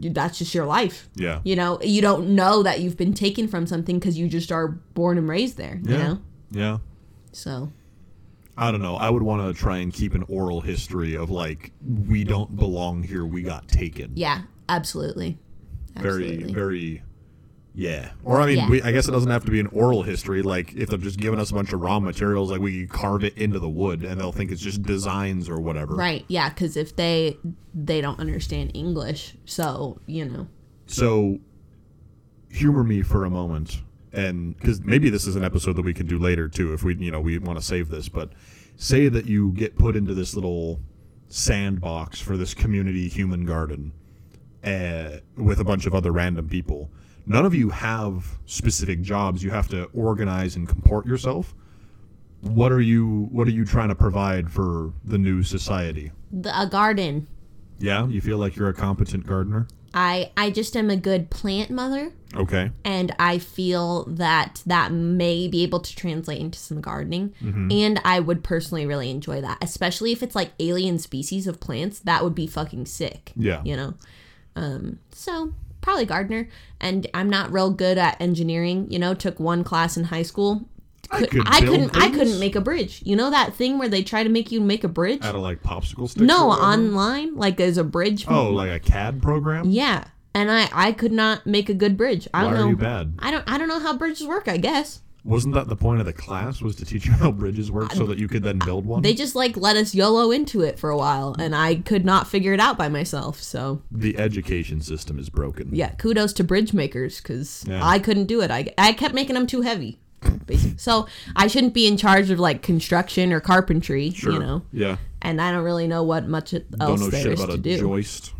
Speaker 2: that's just your life.
Speaker 3: Yeah.
Speaker 2: You know, you don't know that you've been taken from something because you just are born and raised there. You
Speaker 3: Yeah.
Speaker 2: know,
Speaker 3: Yeah.
Speaker 2: So
Speaker 3: I don't know. I would want to try and keep an oral history of like, we don't belong here, we got taken.
Speaker 2: yeah, absolutely,
Speaker 3: very
Speaker 2: absolutely.
Speaker 3: very yeah or i mean
Speaker 2: Yeah.
Speaker 3: we, i guess it doesn't have to be an oral history like if they're just giving us a bunch of raw materials like we carve it into the wood and they'll think it's just designs or whatever
Speaker 2: right. Yeah, because if they they don't understand English, so you know,
Speaker 3: so humor me for a moment and because maybe this is an episode that we can do later too if we you know we want to save this but say that you get put into this little sandbox for this community human garden uh, with a bunch of other random people. None of you have specific jobs. You have to organize and comport yourself. What are you what are you trying to provide for the new society?
Speaker 2: The, a garden.
Speaker 3: yeah? You feel like you're a competent gardener
Speaker 2: I I just am a good plant mother.
Speaker 3: okay
Speaker 2: and I feel that that may be able to translate into some gardening.
Speaker 3: Mm-hmm.
Speaker 2: And I would personally really enjoy that, especially if it's like alien species of plants. That would be fucking sick.
Speaker 3: Yeah.
Speaker 2: You know? Um, so probably gardener. And I'm not real good at engineering, you know, took one class in high school.
Speaker 3: I
Speaker 2: Could-
Speaker 3: could
Speaker 2: I
Speaker 3: build
Speaker 2: couldn't I couldn't make a bridge. You know that thing where they try to make you make a bridge?
Speaker 3: out of like popsicle sticks
Speaker 2: No, online, like there's a bridge.
Speaker 3: Oh, like a CAD program?
Speaker 2: Yeah. And I I could not make a good bridge. I
Speaker 3: Why
Speaker 2: don't know.
Speaker 3: are you bad?
Speaker 2: I don't I don't know how bridges work, I guess.
Speaker 3: Wasn't that the point of the class? Was to teach you how bridges work so that you could then build one?
Speaker 2: They just like let us YOLO into it for a while and I could not figure it out by myself. So,
Speaker 3: the education system is broken.
Speaker 2: yeah, kudos to bridge makers cuz
Speaker 3: Yeah.
Speaker 2: I couldn't do it. I I kept making them too heavy. Basically. So, I shouldn't be in charge of like construction or carpentry,
Speaker 3: Sure.
Speaker 2: you know.
Speaker 3: Yeah.
Speaker 2: And I don't really know what much
Speaker 3: Don't
Speaker 2: else
Speaker 3: know
Speaker 2: there
Speaker 3: shit
Speaker 2: is
Speaker 3: about
Speaker 2: to
Speaker 3: a
Speaker 2: do.
Speaker 3: joist.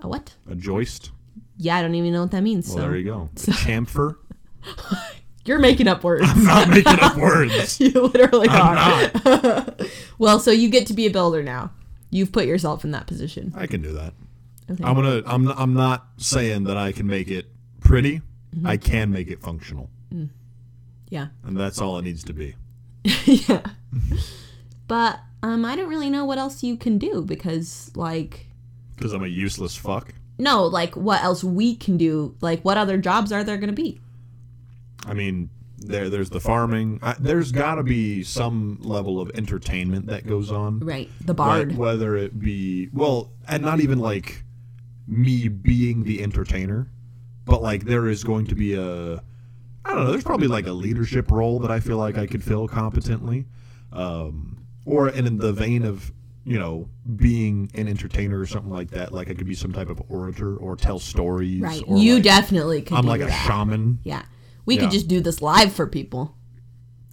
Speaker 2: A what?
Speaker 3: A joist?
Speaker 2: Yeah, I don't even know what that means.
Speaker 3: Well,
Speaker 2: so
Speaker 3: there you go. A chamfer?
Speaker 2: you're making up words.
Speaker 3: I'm not making up words.
Speaker 2: you literally
Speaker 3: I'm
Speaker 2: are.
Speaker 3: not.
Speaker 2: well, so you get to be a builder now. You've put yourself in that position.
Speaker 3: I can do that.
Speaker 2: Okay.
Speaker 3: I'm gonna. I'm. Not, I'm not saying that I can make it pretty.
Speaker 2: Mm-hmm.
Speaker 3: I can make it functional,
Speaker 2: Yeah.
Speaker 3: and that's all it needs to be.
Speaker 2: yeah. But um I don't really know what else you can do because like
Speaker 3: Because I'm a useless fuck.
Speaker 2: no, like what else we can do? Like what other jobs are there going to be?
Speaker 3: I mean, there. There's the farming. I, there's got to be some level of entertainment that goes on.
Speaker 2: Right. The bard.
Speaker 3: Whether it be well, and not even like me being the entertainer, but like there is going to be a I don't know. There's probably like a leadership role that I feel like I could fill competently, um, or in the vein of you know being an entertainer or something like that. Like I could be some type of orator or tell stories.
Speaker 2: Right. You
Speaker 3: like,
Speaker 2: definitely could
Speaker 3: I'm like a shaman.
Speaker 2: Yeah. We
Speaker 3: Yeah.
Speaker 2: could just do this live for people.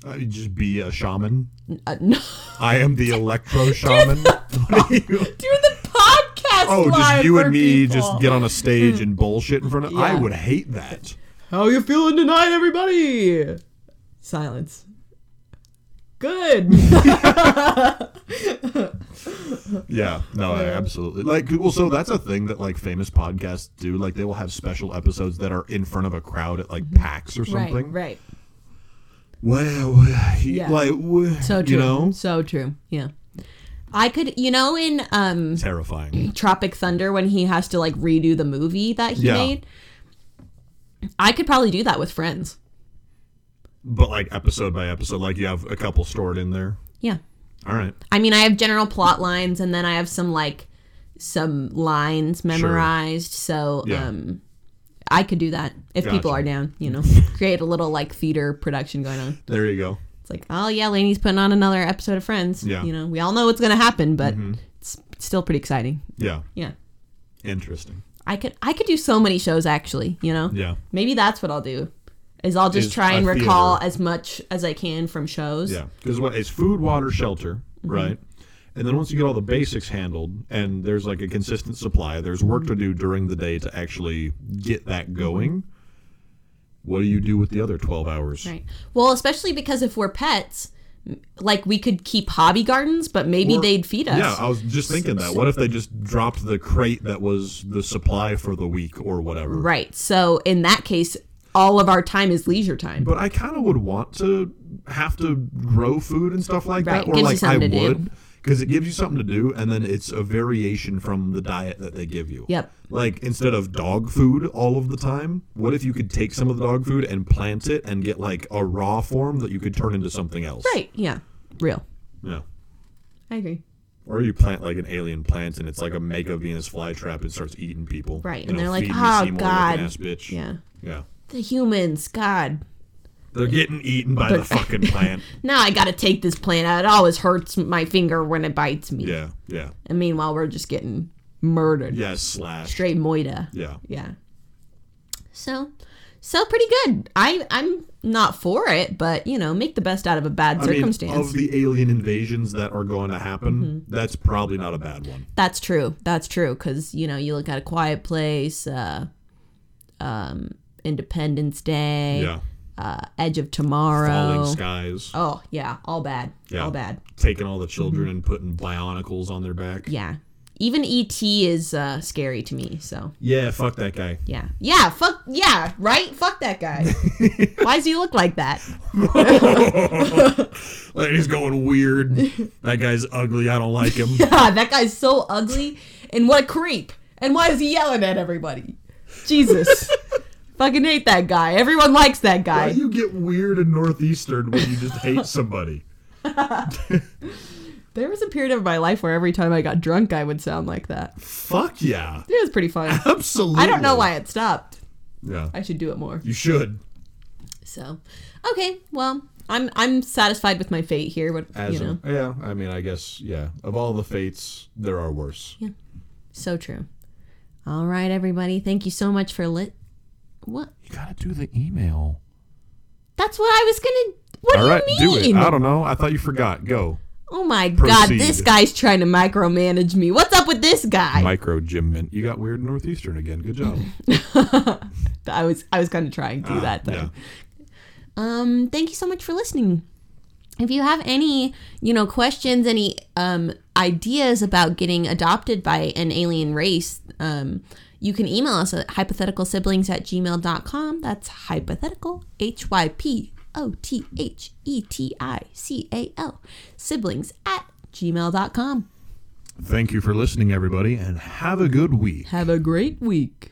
Speaker 3: I just be a shaman.
Speaker 2: Uh, no.
Speaker 3: I am the electro shaman. What are you-
Speaker 2: do the podcast
Speaker 3: Oh, just you and me
Speaker 2: people.
Speaker 3: just get on a stage and bullshit in front of. I would hate that.
Speaker 2: How you feeling tonight, everybody? Silence. Good.
Speaker 3: Yeah, no, I absolutely. Like, well, so that's a thing that like famous podcasts do. Like, they will have special episodes that are in front of a crowd at like PAX or
Speaker 2: Mm-hmm. right.
Speaker 3: something.
Speaker 2: Right.
Speaker 3: Well,
Speaker 2: Yeah.
Speaker 3: like,
Speaker 2: So true.
Speaker 3: you know,
Speaker 2: So true. Yeah. I could, you know, in um
Speaker 3: terrifying.
Speaker 2: Tropic Thunder when he has to like redo the movie that he
Speaker 3: Yeah.
Speaker 2: made. I could probably do that with friends.
Speaker 3: But like episode by episode, like you have a couple stored in there.
Speaker 2: Yeah.
Speaker 3: All right.
Speaker 2: I mean, I have general plot lines and then I have some like some lines memorized. So,
Speaker 3: Yeah.
Speaker 2: um I could do that if people are down, you know. Create a little like theater production going on.
Speaker 3: There you go.
Speaker 2: It's like, oh yeah, Lainey's putting on another episode of Friends.
Speaker 3: Yeah. Mm-hmm.
Speaker 2: You know, we all know what's gonna happen, but it's still pretty exciting.
Speaker 3: Yeah.
Speaker 2: Yeah.
Speaker 3: Interesting.
Speaker 2: I could I could do so many shows actually, you know?
Speaker 3: Yeah.
Speaker 2: Maybe that's what I'll do. Is I'll just
Speaker 3: Is
Speaker 2: try and recall
Speaker 3: theater.
Speaker 2: as much as I can from shows.
Speaker 3: Yeah, because what it's food, water, shelter,
Speaker 2: Mm-hmm.
Speaker 3: right? And then once you get all the basics handled, and there's like a consistent supply, there's work to do during the day to actually get that going. What do you do with the other twelve hours?
Speaker 2: Right. Well, especially because if we're pets, Like we could keep hobby gardens, but maybe
Speaker 3: Or-
Speaker 2: they'd feed us.
Speaker 3: Yeah, I was just thinking that. What if they just dropped the crate that was the supply for the week or whatever?
Speaker 2: Right. So in that case, all of our time is leisure time.
Speaker 3: But I kind of would want to have to grow food and stuff like
Speaker 2: Right,
Speaker 3: that, or
Speaker 2: gives you
Speaker 3: like I
Speaker 2: something to do.
Speaker 3: Would, because it gives you something to do, and then it's a variation from the diet that they give you.
Speaker 2: Yep.
Speaker 3: Like instead of dog food all of the time, what if you could take some of the dog food and plant it and get like a raw form that you could turn into something else?
Speaker 2: Right. Yeah. Real.
Speaker 3: Yeah.
Speaker 2: I agree.
Speaker 3: Or you plant like an alien plant and it's like a mega Venus flytrap and starts eating people.
Speaker 2: Right,
Speaker 3: You
Speaker 2: and they're like, "Oh,
Speaker 3: Seymour,
Speaker 2: God."
Speaker 3: looking ass bitch.
Speaker 2: Yeah.
Speaker 3: Yeah.
Speaker 2: The humans, God.
Speaker 3: They're getting eaten by the fucking plant.
Speaker 2: Now I gotta take this plant out. It always hurts my finger when it bites me.
Speaker 3: Yeah. Yeah.
Speaker 2: And meanwhile, we're just getting murdered.
Speaker 3: Yeah. Slash.
Speaker 2: Straight moida.
Speaker 3: Yeah.
Speaker 2: Yeah. So, so pretty good. I I'm not for it, but you know, make the best out of a bad
Speaker 3: I mean,
Speaker 2: circumstance.
Speaker 3: of the alien invasions that are going to happen,
Speaker 2: Mm-hmm.
Speaker 3: that's probably not a bad one.
Speaker 2: That's true. That's true. Because you know, you look at a Quiet Place, uh, um, Independence Day,
Speaker 3: Yeah.
Speaker 2: Uh, Edge of Tomorrow.
Speaker 3: Falling skies,
Speaker 2: Oh yeah, all bad.
Speaker 3: Yeah.
Speaker 2: All bad.
Speaker 3: taking all the
Speaker 2: Mm-hmm.
Speaker 3: children and putting bionicles on their back.
Speaker 2: Yeah. Even ET is uh, scary to me. So
Speaker 3: Yeah, fuck that guy.
Speaker 2: yeah, yeah, fuck yeah, right? Fuck that guy. Why does he look like that?
Speaker 3: Like he's going weird. that guy's ugly. I don't like him.
Speaker 2: God, that guy's so ugly, and what a creep. And why is he yelling at everybody? Jesus, fucking hate that guy. Everyone likes that guy.
Speaker 3: Why do you get weird and northeastern when you just hate somebody?
Speaker 2: There was a period of my life where every time I got drunk, I would sound like that.
Speaker 3: Fuck yeah.
Speaker 2: It was pretty fun.
Speaker 3: Absolutely.
Speaker 2: I don't know why it stopped.
Speaker 3: Yeah.
Speaker 2: I should do it more.
Speaker 3: You should.
Speaker 2: So, okay, well, I'm I'm satisfied with my fate here. But
Speaker 3: As
Speaker 2: you know,
Speaker 3: a, yeah, I mean, I guess yeah. Of all the fates, there are worse.
Speaker 2: Yeah, so true. All right, everybody, thank you so much for lit. What?
Speaker 3: You gotta do the email.
Speaker 2: That's what I was gonna. What
Speaker 3: All
Speaker 2: do
Speaker 3: right,
Speaker 2: you
Speaker 3: do it. I don't know. I thought you forgot. Go.
Speaker 2: Oh my god,
Speaker 3: Proceed.
Speaker 2: this guy's trying to micromanage me. What's up with this guy?
Speaker 3: Micro Jim Mint. You got weird northeastern again. Good job.
Speaker 2: I was I was gonna try and do
Speaker 3: Ah,
Speaker 2: that though.
Speaker 3: yeah.
Speaker 2: Um, thank you so much for listening. If you have any, you know, questions, any um, ideas about getting adopted by an alien race, um, you can email us at hypotheticalsiblings at gmail.com. That's hypothetical, H Y P O T H E T I C A L, siblings at gmail.com.
Speaker 3: Thank you for listening, everybody, and have a good week.
Speaker 2: Have a great week.